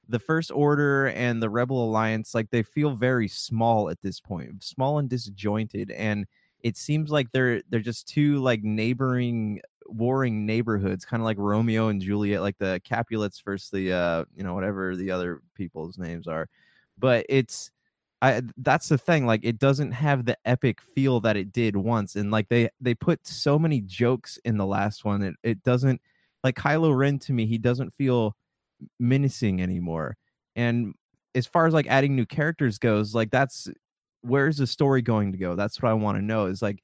the First Order and the Rebel Alliance, like they feel very small at this point, small and disjointed, and it seems like they're they're just two like neighboring warring neighborhoods, kind of like Romeo and Juliet, like the Capulets versus the uh you know whatever the other people's names are but it's I that's the thing like it doesn't have the epic feel that it did once and like they they put so many jokes in the last one it it doesn't like Kylo Ren to me he doesn't feel menacing anymore and as far as like adding new characters goes like that's where's the story going to go? That's what I want to know is like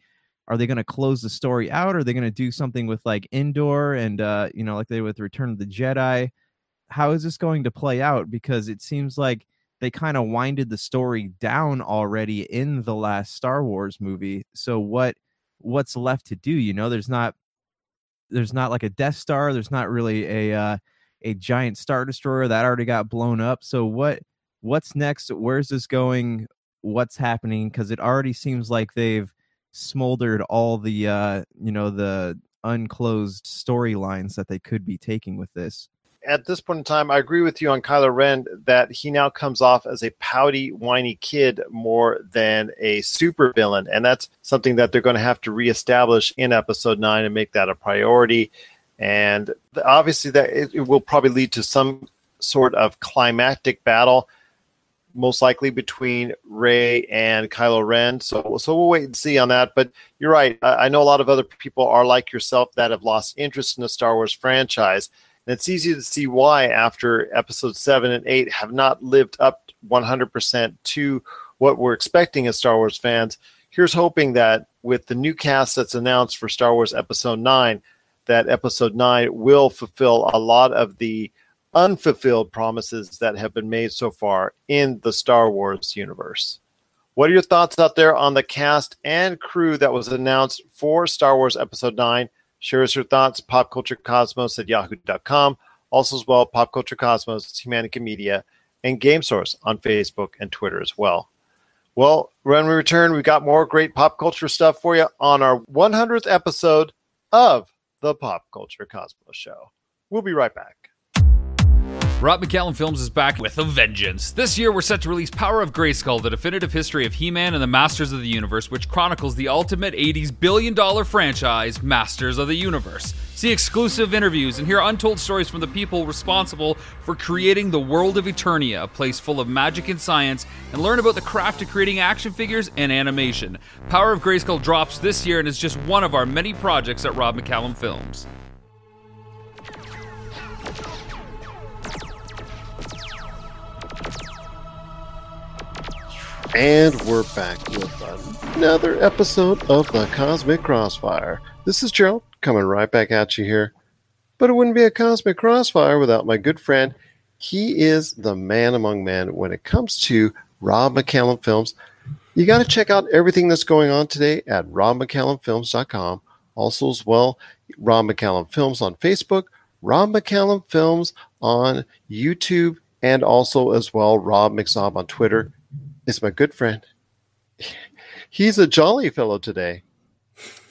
are they going to close the story out are they going to do something with like Endor and uh you know like they with Return of the Jedi? How is this going to play out? Because it seems like they kind of winded the story down already in the last Star Wars movie. So what what's left to do? You know, there's not there's not like a Death Star. There's not really a uh, a giant star destroyer that already got blown up. So what what's next? Where's this going? What's happening? Because it already seems like they've smoldered all the uh, you know the unclosed storylines that they could be taking with this at this point in time, I agree with you on Kylo Ren that he now comes off as a pouty, whiny kid more than a super villain, and that's something that they're going to have to reestablish in Episode Nine and make that a priority. And obviously, that it, it will probably lead to some sort of climactic battle, most likely between Rey and Kylo Ren. So, so we'll wait and see on that. But you're right. I, I know a lot of other people are like yourself that have lost interest in the Star Wars franchise and it's easy to see why, after episode seven and eight have not lived up 100% to what we're expecting as Star Wars fans. Here's hoping that with the new cast that's announced for Star Wars Episode 9, that Episode 9 will fulfill a lot of the unfulfilled promises that have been made so far in the Star Wars universe. What are your thoughts out there on the cast and crew that was announced for Star Wars Episode 9? Share us your thoughts, popculturecosmos at yahoo.com. Also, as well, Pop Culture Cosmos, Humanica Media, and Game Source on Facebook and Twitter as well. Well, when we return, we've got more great pop culture stuff for you on our 100th episode of the Pop Culture Cosmos Show. We'll be right back. Rob McCallum Films is back with a vengeance. This year, we're set to release Power of Grayskull, the definitive history of He Man and the Masters of the Universe, which chronicles the ultimate 80s billion dollar franchise, Masters of the Universe. See exclusive interviews and hear untold stories from the people responsible for creating the world of Eternia, a place full of magic and science, and learn about the craft of creating action figures and animation. Power of Grayskull drops this year and is just one of our many projects at Rob McCallum Films. And we're back with another episode of the Cosmic Crossfire. This is Gerald coming right back at you here. But it wouldn't be a Cosmic Crossfire without my good friend. He is the man among men when it comes to Rob McCallum Films. You got to check out everything that's going on today at robmccallumfilms.com. Also, as well, Rob McCallum Films on Facebook, Rob McCallum Films on YouTube, and also as well, Rob McZob on Twitter is my good friend. He's a jolly fellow today.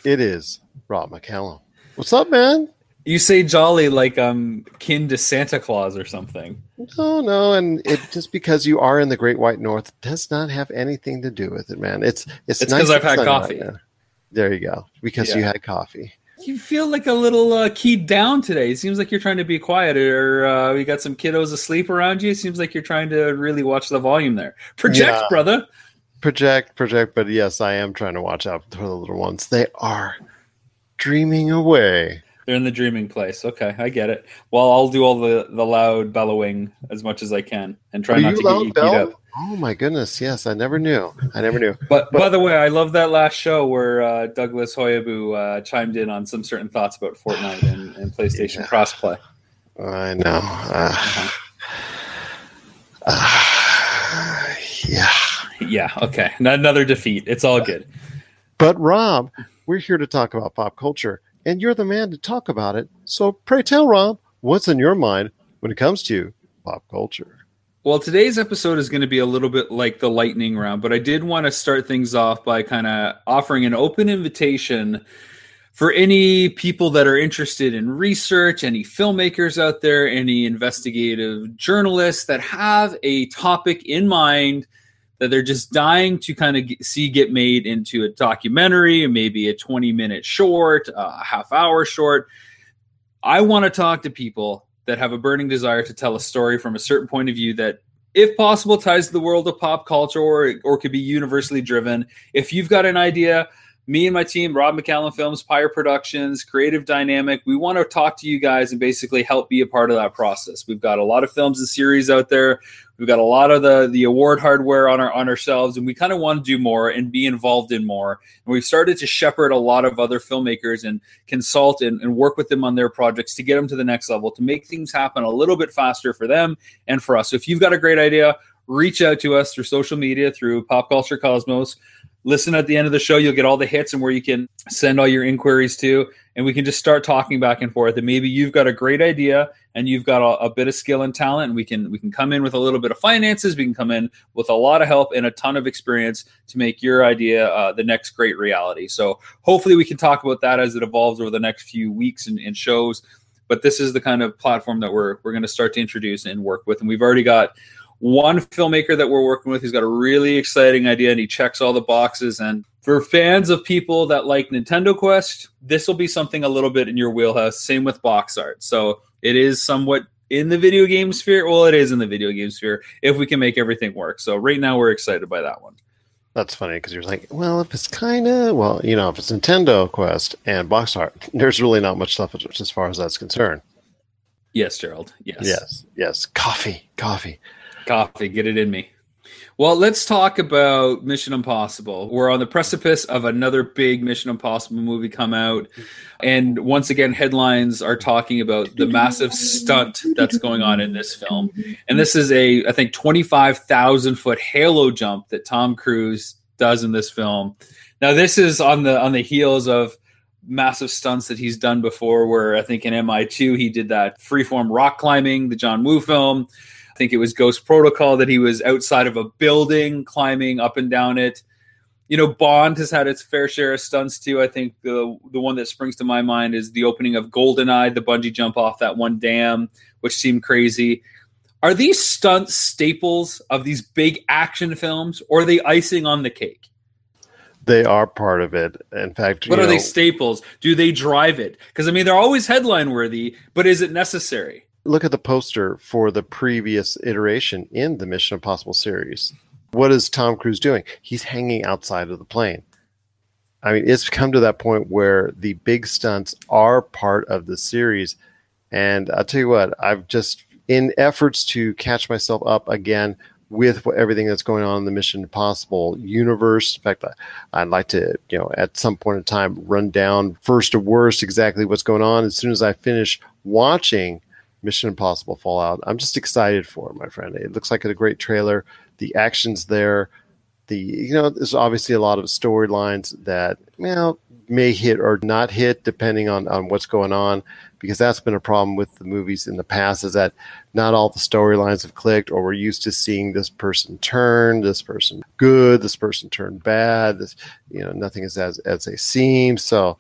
It is Rob McCallum. What's up, man? You say jolly like I'm kin to Santa Claus or something. No, no, and it just because you are in the Great White North does not have anything to do with it, man. It's it's because nice I've had coffee. right there you go. Because you had coffee. You feel like a little uh, keyed down today. It seems like you're trying to be quiet, or uh, we got some kiddos asleep around you. It seems like you're trying to really watch the volume there. Project, Yeah. brother. Project, project, but yes, I am trying to watch out for the little ones. They are dreaming away. They're in the dreaming place. Okay, I get it. Well, I'll do all the the loud bellowing as much as I can, and try Are not you to get you keyed up. Oh my goodness, yes, I never knew. I never knew. But, by the way, I love that last show where uh, Douglas Hoyabu uh, chimed in on some certain thoughts about Fortnite and, and PlayStation crossplay. I know. Uh, uh, yeah. Yeah. Okay. Another defeat. It's all good. But Rob, we're here to talk about pop culture, and you're the man to talk about it. So pray tell, Rob, what's in your mind when it comes to pop culture? Well, today's episode is going to be a little bit like the lightning round, but I did want to start things off by kind of offering an open invitation for any people that are interested in research, any filmmakers out there, any investigative journalists that have a topic in mind that they're just dying to kind of see get made into a documentary, maybe a 20 minute short, a half hour short. I want to talk to people that have a burning desire to tell a story from a certain point of view that, if possible, ties to the world of pop culture or, or could be universally driven. If you've got an idea, me and my team, Rob McCallum Films, Pyre Productions, Creative Dynamic, we want to talk to you guys and basically help be a part of that process. We've got a lot of films and series out there. We've got a lot of the the award hardware on our on our shelves, and we kind of want to do more and be involved in more. And we've started to shepherd a lot of other filmmakers and consult and, and work with them on their projects to get them to the next level, to make things happen a little bit faster for them and for us. So if you've got a great idea, reach out to us through social media, through Pop Culture Cosmos. Listen at the end of the show. You'll get all the hits and where you can send all your inquiries to, and we can just start talking back and forth. And maybe you've got a great idea and you've got a, a bit of skill and talent, and we can we can come in with a little bit of finances. We can come in with a lot of help and a ton of experience to make your idea uh, the next great reality. So hopefully we can talk about that as it evolves over the next few weeks and, and shows. But this is the kind of platform that we're we're going to start to introduce and work with, and we've already got one filmmaker that we're working with who's got a really exciting idea and he checks all the boxes and for fans of people that like Nintendo Quest, this will be something a little bit in your wheelhouse. Same with box art. So it is somewhat in the video game sphere. Well, it is in the video game sphere if we can make everything work. So right now we're excited by that one. That's funny because you're like, well, if it's kind of, well, you know, if it's Nintendo Quest and box art, there's really not much stuff as far as that's concerned. Yes, Gerald. Yes. Yes. Yes. Coffee. Coffee. Coffee. Get it in me. Well, let's talk about Mission Impossible. We're on the precipice of another big Mission Impossible movie come out. And once again, headlines are talking about the massive stunt that's going on in this film. And this is a, I think, 25,000 foot halo jump that Tom Cruise does in this film. Now, this is on the on the heels of massive stunts that he's done before, where I think in MI2 he did that freeform rock climbing, the John Woo film. I think it was Ghost Protocol that he was outside of a building climbing up and down it. You know, Bond has had its fair share of stunts too. I think the the one that springs to my mind is the opening of Goldeneye, the bungee jump off that one dam, which seemed crazy. Are these stunts staples of these big action films, or are they icing on the cake? They are part of it. In fact, what are know, they staples? Do they drive it? Because I mean, they're always headline worthy, but is it necessary? Look at the poster for the previous iteration in the Mission Impossible series. What is Tom Cruise doing? He's hanging outside of the plane. I mean, it's come to that point where the big stunts are part of the series. And I'll tell you what, I've just, in efforts to catch myself up again with everything that's going on in the Mission Impossible universe. In fact, I'd like to, you know, at some point in time, run down first to worst exactly what's going on. As soon as I finish watching Mission Impossible Fallout. I'm just excited for it, my friend. It looks like a great trailer. The action's there. The you know, there's obviously a lot of storylines that you know may hit or not hit depending on on what's going on. Because that's been a problem with the movies in the past is that not all the storylines have clicked, or we're used to seeing this person turn, this person good, this person turn bad. This you know nothing is as as they seem. So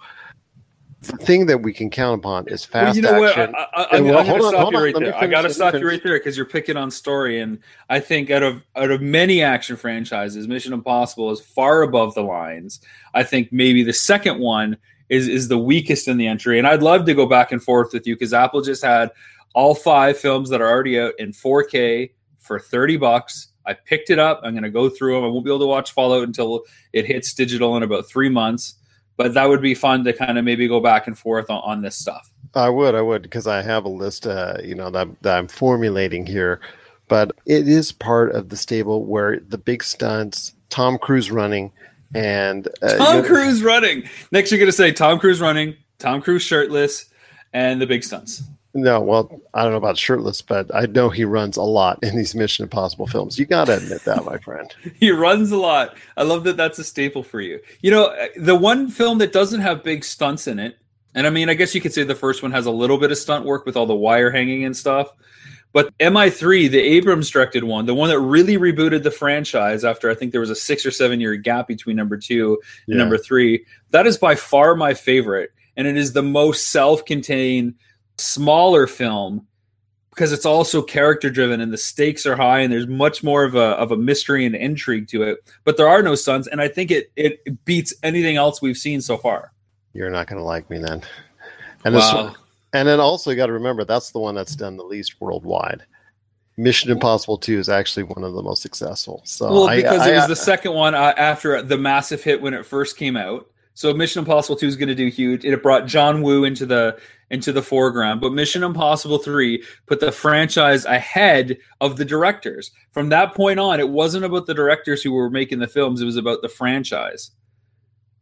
thing that we can count upon is fast well, you know action. What? I, I, I, well, I gotta stop you right there. I gotta stop you right there because you're picking on story, and I think out of out of many action franchises, Mission Impossible is far above the lines. I think maybe the second one is is the weakest in the entry, and I'd love to go back and forth with you because Apple just had all five films that are already out in 4K for 30 bucks. I picked it up. I'm going to go through them. I won't be able to watch Fallout until it hits digital in about three months but that would be fun to kind of maybe go back and forth on, on this stuff. I would, I would, because I have a list, uh, you know, that, that I'm formulating here. But it is part of the stable where the big stunts, Tom Cruise running, and uh, Tom Cruise running. Next, you're going to say Tom Cruise running, Tom Cruise shirtless, and the big stunts. No, well, I don't know about shirtless, but I know he runs a lot in these Mission Impossible films. You got to admit that, my friend. he runs a lot. I love that that's a staple for you. You know, uh, the one film that doesn't have big stunts in it, and I mean, I guess you could say the first one has a little bit of stunt work with all the wire hanging and stuff. But MI3, the Abrams directed one, the one that really rebooted the franchise after I think there was a six or seven year gap between number two and yeah. number three, that is by far my favorite. And it is the most self contained smaller film because it's also character driven and the stakes are high and there's much more of a of a mystery and intrigue to it. But there are no stunts, and I think it it beats anything else we've seen so far. You're not going to like me then. And wow. and then also you got to remember that's the one that's done the least worldwide. Mission Impossible 2 is actually one of the most successful. So well, because I, I, it was I, the second one uh, after the massive hit when it first came out. So Mission Impossible 2 is going to do huge. It brought John Woo into the into the foreground, but Mission Impossible 3 put the franchise ahead of the directors. From that point on, it wasn't about the directors who were making the films, it was about the franchise.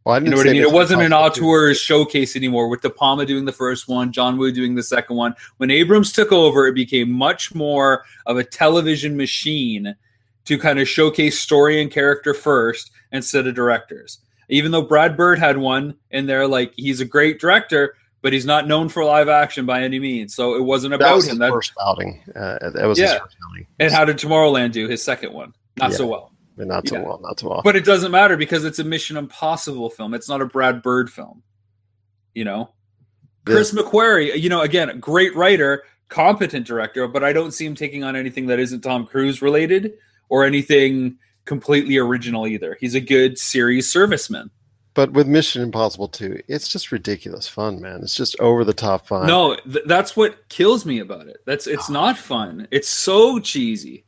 Well, I you know what I mean? It wasn't an auteur showcase anymore with De Palma doing the first one, John Woo doing the second one. When Abrams took over, it became much more of a television machine to kind of showcase story and character first instead of directors. Even though Brad Bird had one in there, like he's a great director, but he's not known for live action by any means. So it wasn't That about was him. his That, first outing. Uh, that was his Yeah. first outing. and how did Tomorrowland do? His second one, not so well. But not so Yeah. well. Not so well. But it doesn't matter because it's a Mission Impossible film. It's not a Brad Bird film. You know, Chris McQuarrie. You know, again, great writer, competent director, but I don't see him taking on anything that isn't Tom Cruise related or anything completely original either. He's a good series serviceman. But with Mission Impossible 2, it's just ridiculous fun, man. It's just over the top fun. No, th- that's what kills me about it. That's it's ah. not fun. It's so cheesy.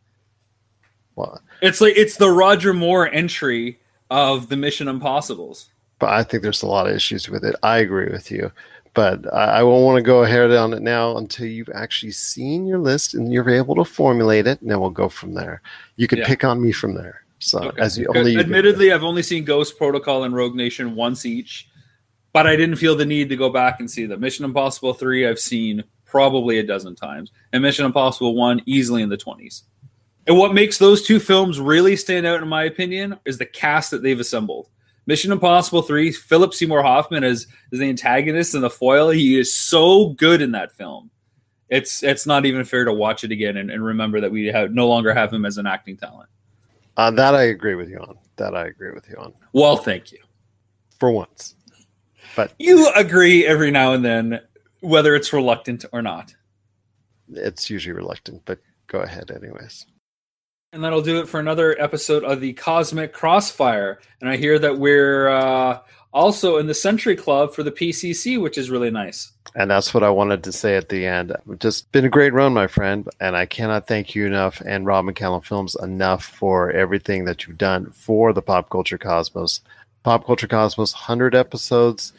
Well, It's like it's the Roger Moore entry of the Mission Impossibles. but I think there's a lot of issues with it. I agree with you. But I, I won't want to go ahead on it now until you've actually seen your list and you're able to formulate it, and then we'll go from there. You can Yeah. pick on me from there. So Okay. as you only Admittedly, I've only seen Ghost Protocol and Rogue Nation once each, but I didn't feel the need to go back and see them. Mission Impossible 3 I've seen probably a dozen times, and Mission Impossible 1 easily in the 20s. And what makes those two films really stand out, in my opinion, is the cast that they've assembled. Mission Impossible 3, Philip Seymour Hoffman is, is the antagonist and the foil. He is so good in that film. It's it's not even fair to watch it again and, and remember that we have no longer have him as an acting talent. Uh, that I agree with you on. That I agree with you on Well, thank you. for once. But You agree every now and then, whether it's reluctant or not. it's usually reluctant. But go ahead, anyways. And that'll do it for another episode of the Cosmic Crossfire. And I hear that we're uh, also in the Century Club for the PCC, which is really nice. And that's what I wanted to say at the end. Just been a great run, my friend, and I cannot thank you enough and Rob McCallum Films enough for everything that you've done for the Pop Culture Cosmos. Pop Culture Cosmos, 100 episodes.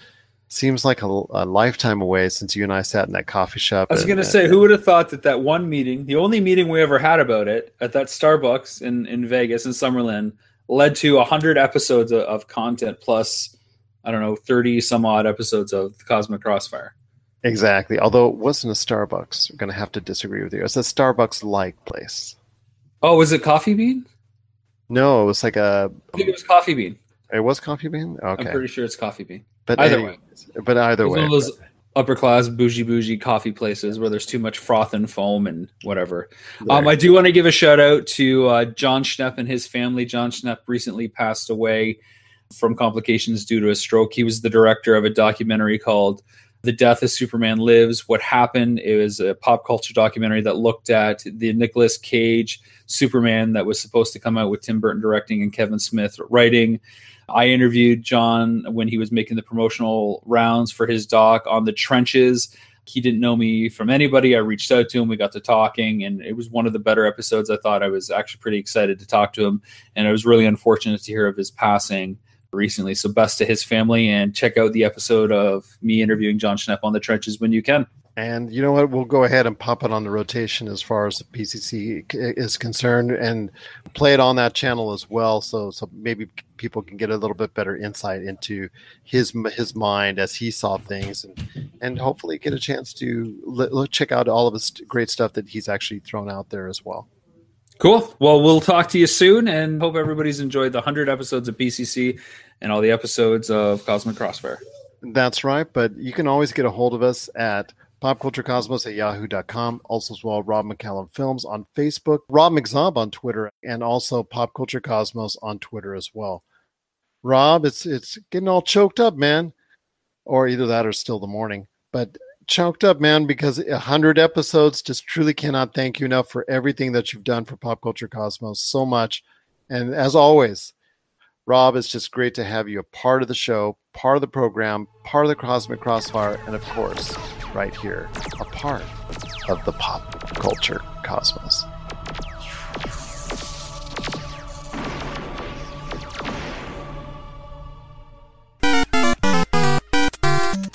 Seems like a, a lifetime away since you and I sat in that coffee shop. I was going to say, who would have thought that that one meeting, the only meeting we ever had about it at that Starbucks in, in Vegas, in Summerlin, led to 100 episodes of, of content plus, I don't know, 30 some odd episodes of the Cosmic Crossfire. Exactly. Although it wasn't a Starbucks. I'm going to have to disagree with you. It's a Starbucks like place. Oh, was it Coffee Bean? No, it was like a. I think it was Coffee Bean. It was Coffee Bean? Okay. I'm pretty sure it's Coffee Bean. But either anyways, way, But either way. one of those upper class bougie bougie coffee places where there's too much froth and foam and whatever. Um, I do want to give a shout out to uh, Jon Schnepp and his family. Jon Schnepp recently passed away from complications due to a stroke. He was the director of a documentary called The Death of Superman Lives. What happened? It was a pop culture documentary that looked at the Nicolas Cage Superman that was supposed to come out with Tim Burton directing and Kevin Smith writing. I interviewed Jon when he was making the promotional rounds for his doc on the trenches. He didn't know me from anybody. I reached out to him. We got to talking, and it was one of the better episodes. I thought I was actually pretty excited to talk to him, and I was really unfortunate to hear of his passing recently. So, best to his family, and check out the episode of me interviewing Jon Schnepp on the trenches when you can. And you know what? We'll go ahead and pop it on the rotation as far as the PCC is concerned, and play it on that channel as well. So, so maybe people can get a little bit better insight into his his mind as he saw things, and and hopefully get a chance to l- check out all of his great stuff that he's actually thrown out there as well. Cool. Well, we'll talk to you soon, and hope everybody's enjoyed the hundred episodes of PCC and all the episodes of Cosmic Crossfire. That's right. But you can always get a hold of us at popculturecosmos at yahoo.com. Also, as well, Rob McCallum Films on Facebook, Rob McZob on Twitter, and also Pop Culture Cosmos on Twitter as well. Rob, it's it's getting all choked up, man. Or either that or still the morning. But choked up, man, because a hundred episodes just truly cannot thank you enough for everything that you've done for Pop Culture Cosmos so much. And as always, Rob, it's just great to have you a part of the show, part of the program, part of the Cosmic Crossfire, and of course, right here, a part of the pop culture cosmos.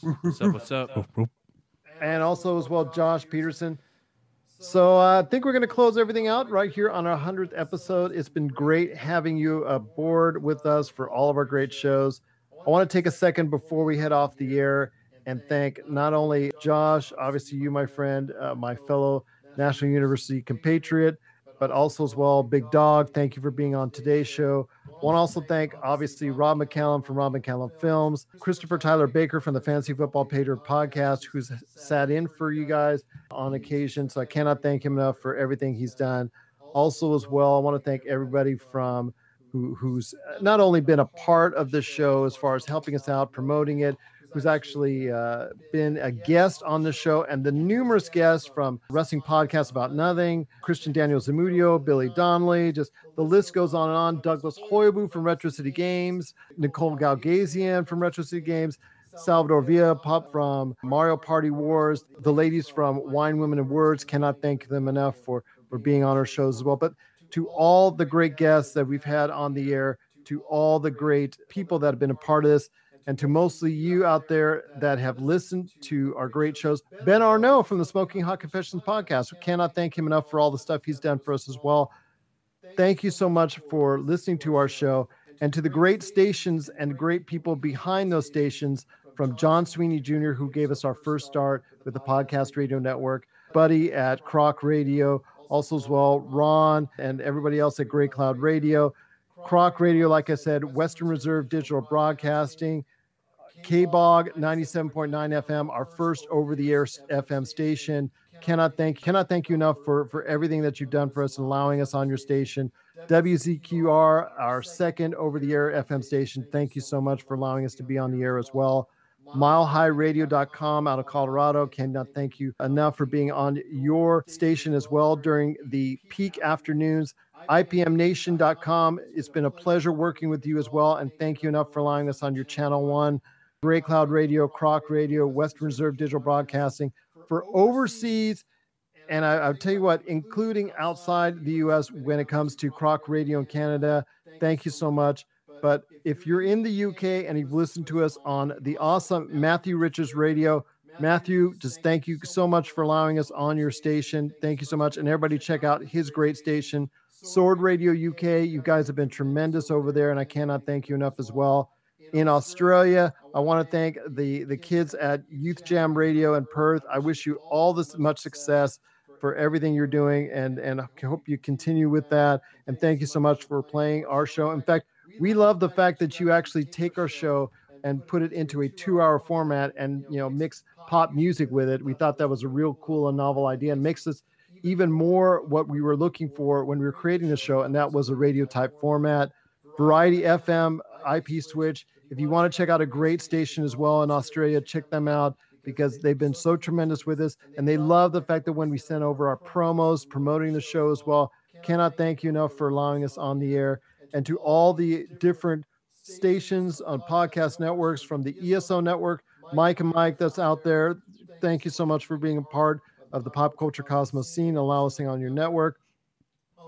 What's up? What's up? And also as well, Josh Peterson. So uh, I think we're going to close everything out right here on our 100th episode. It's been great having you aboard with us for all of our great shows. I want to take a second before we head off the air and thank not only Josh, obviously you, my friend, uh, my fellow National University compatriot, but also as well, Big Dog. Thank you for being on today's show. Want to also thank obviously Rob McCallum from Rob McCallum Films, Christopher Tyler Baker from the Fantasy Football Pager podcast, who's sat in for you guys on occasion. So I cannot thank him enough for everything he's done. Also, as well, I want to thank everybody from who, who's uh, not only been a part of this show as far as helping us out, promoting it, who's actually uh, been a guest on the show, and the numerous guests from Wrestling Podcast About Nothing, Christian Daniel Zamudio, Billy Donnelly, just the list goes on and on. Douglas Hoibu from Retro City Games, Nicole Galgazian from Retro City Games, Salvador Villa, Pop from Mario Party Wars, the ladies from Wine, Women, and Words. Cannot thank them enough for, for being on our shows as well. But to all the great guests that we've had on the air, to all the great people that have been a part of this, and to mostly you out there that have listened to our great shows. Ben Arnault from the Smoking Hot Confessions podcast. We cannot thank him enough for all the stuff he's done for us as well. Thank you so much for listening to our show and to the great stations and great people behind those stations from John Sweeney Jr., who gave us our first start with the Podcast Radio Network, Buddy at Croc Radio, also as well, Ron and everybody else at Great Cloud Radio. Croc Radio, like I said, Western Reserve Digital Broadcasting, KBOG 97.9 FM, our first over-the-air FM station. Cannot thank cannot thank you enough for for everything that you've done for us and allowing us on your station. WZQR, our second over-the-air FM station. Thank you so much for allowing us to be on the air as well. MileHighRadio.com out of Colorado. Cannot thank you enough for being on your station as well during the peak afternoons. IPMNation.com. It's been a pleasure working with you as well. And thank you enough for allowing us on your channel one. Great Cloud Radio, Croc Radio, Western Reserve Digital Broadcasting for overseas. And I, will tell you what, including outside the US when it comes to Croc Radio in Canada, thank you so much. But if you're in the UK and you've listened to us on the awesome Matthew Richards Radio, Matthew, just thank you so much for allowing us on your station. Thank you so much. And everybody check out his great station, Sword Radio UK. You guys have been tremendous over there, and I cannot thank you enough as well. In Australia, I want to thank the the kids at Youth Jam Radio in Perth. I wish you all this much success for everything you're doing, and and I hope you continue with that. And thank you so much for playing our show. In fact, we love the fact that you actually take our show and put it into a two-hour format and you know mix pop music with it. We thought that was a real cool and novel idea, and makes us even more what we were looking for when we were creating the show, and that was a radio type format. Variety FM, IP switch. If you want to check out a great station as well in Australia, check them out because they've been so tremendous with us. And they love the fact that when we send over our promos promoting the show as well, cannot thank you enough for allowing us on the air. And to all the different stations on podcast networks from the ESO network, Mike and Mike that's out there, thank you so much for being a part of the pop culture cosmos scene, allowing us on your network.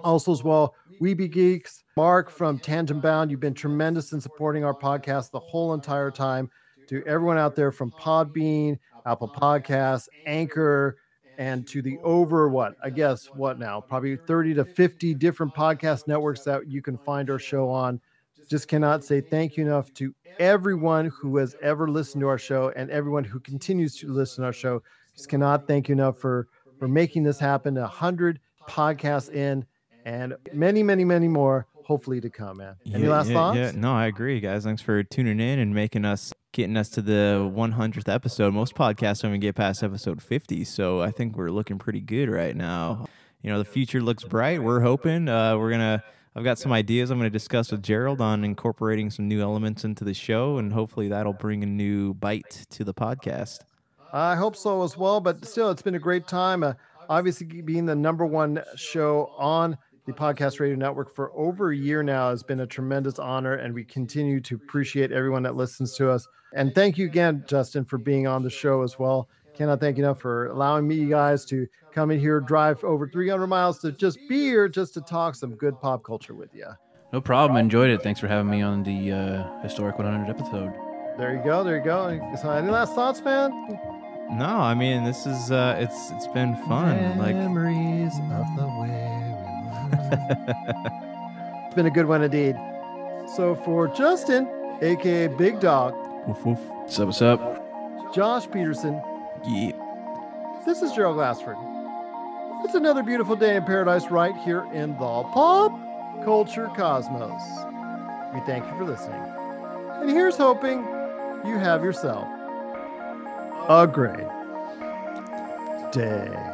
Also, as well, We Be Geeks, Mark from Tangent Bound, you've been tremendous in supporting our podcast the whole entire time. To everyone out there from Podbean, Apple Podcasts, Anchor, and to the over what I guess what now probably 30 to 50 different podcast networks that you can find our show on. Just cannot say thank you enough to everyone who has ever listened to our show and everyone who continues to listen to our show. Just cannot thank you enough for for making this happen. A hundred podcasts in, and many, many, many more hopefully to come. Man, any yeah, last yeah, thoughts? Yeah, no, I agree, guys. Thanks for tuning in and making us getting us to the 100th episode. Most podcasts don't even get past episode 50, so I think we're looking pretty good right now. you know the future looks bright. We're hoping uh, we're gonna. I've got some ideas I'm going to discuss with Gerald on incorporating some new elements into the show, and hopefully that'll bring a new bite to the podcast. I hope so as well. But still, it's been a great time. Uh, obviously, being the number one show on the Podcast Radio Network for over a year now has been a tremendous honor, and we continue to appreciate everyone that listens to us. And thank you again, Justin, for being on the show as well. Cannot thank you enough for allowing me, you guys, to come in here, drive over 300 miles to just be here, just to talk some good pop culture with you. No problem. Enjoyed it. Thanks for having me on the uh, historic 100 episode. There you go. There you go. Any last thoughts, man? No, I mean this is uh, it's it's been fun. Like Memories of the way we It's been a good one indeed. So for Justin, aka Big Dog, woof woof. What's up? What's up? Josh Peterson, Yeah. this is Gerald Glassford. It's another beautiful day in paradise right here in the pop culture cosmos. We thank you for listening. And here's hoping you have yourself a great day.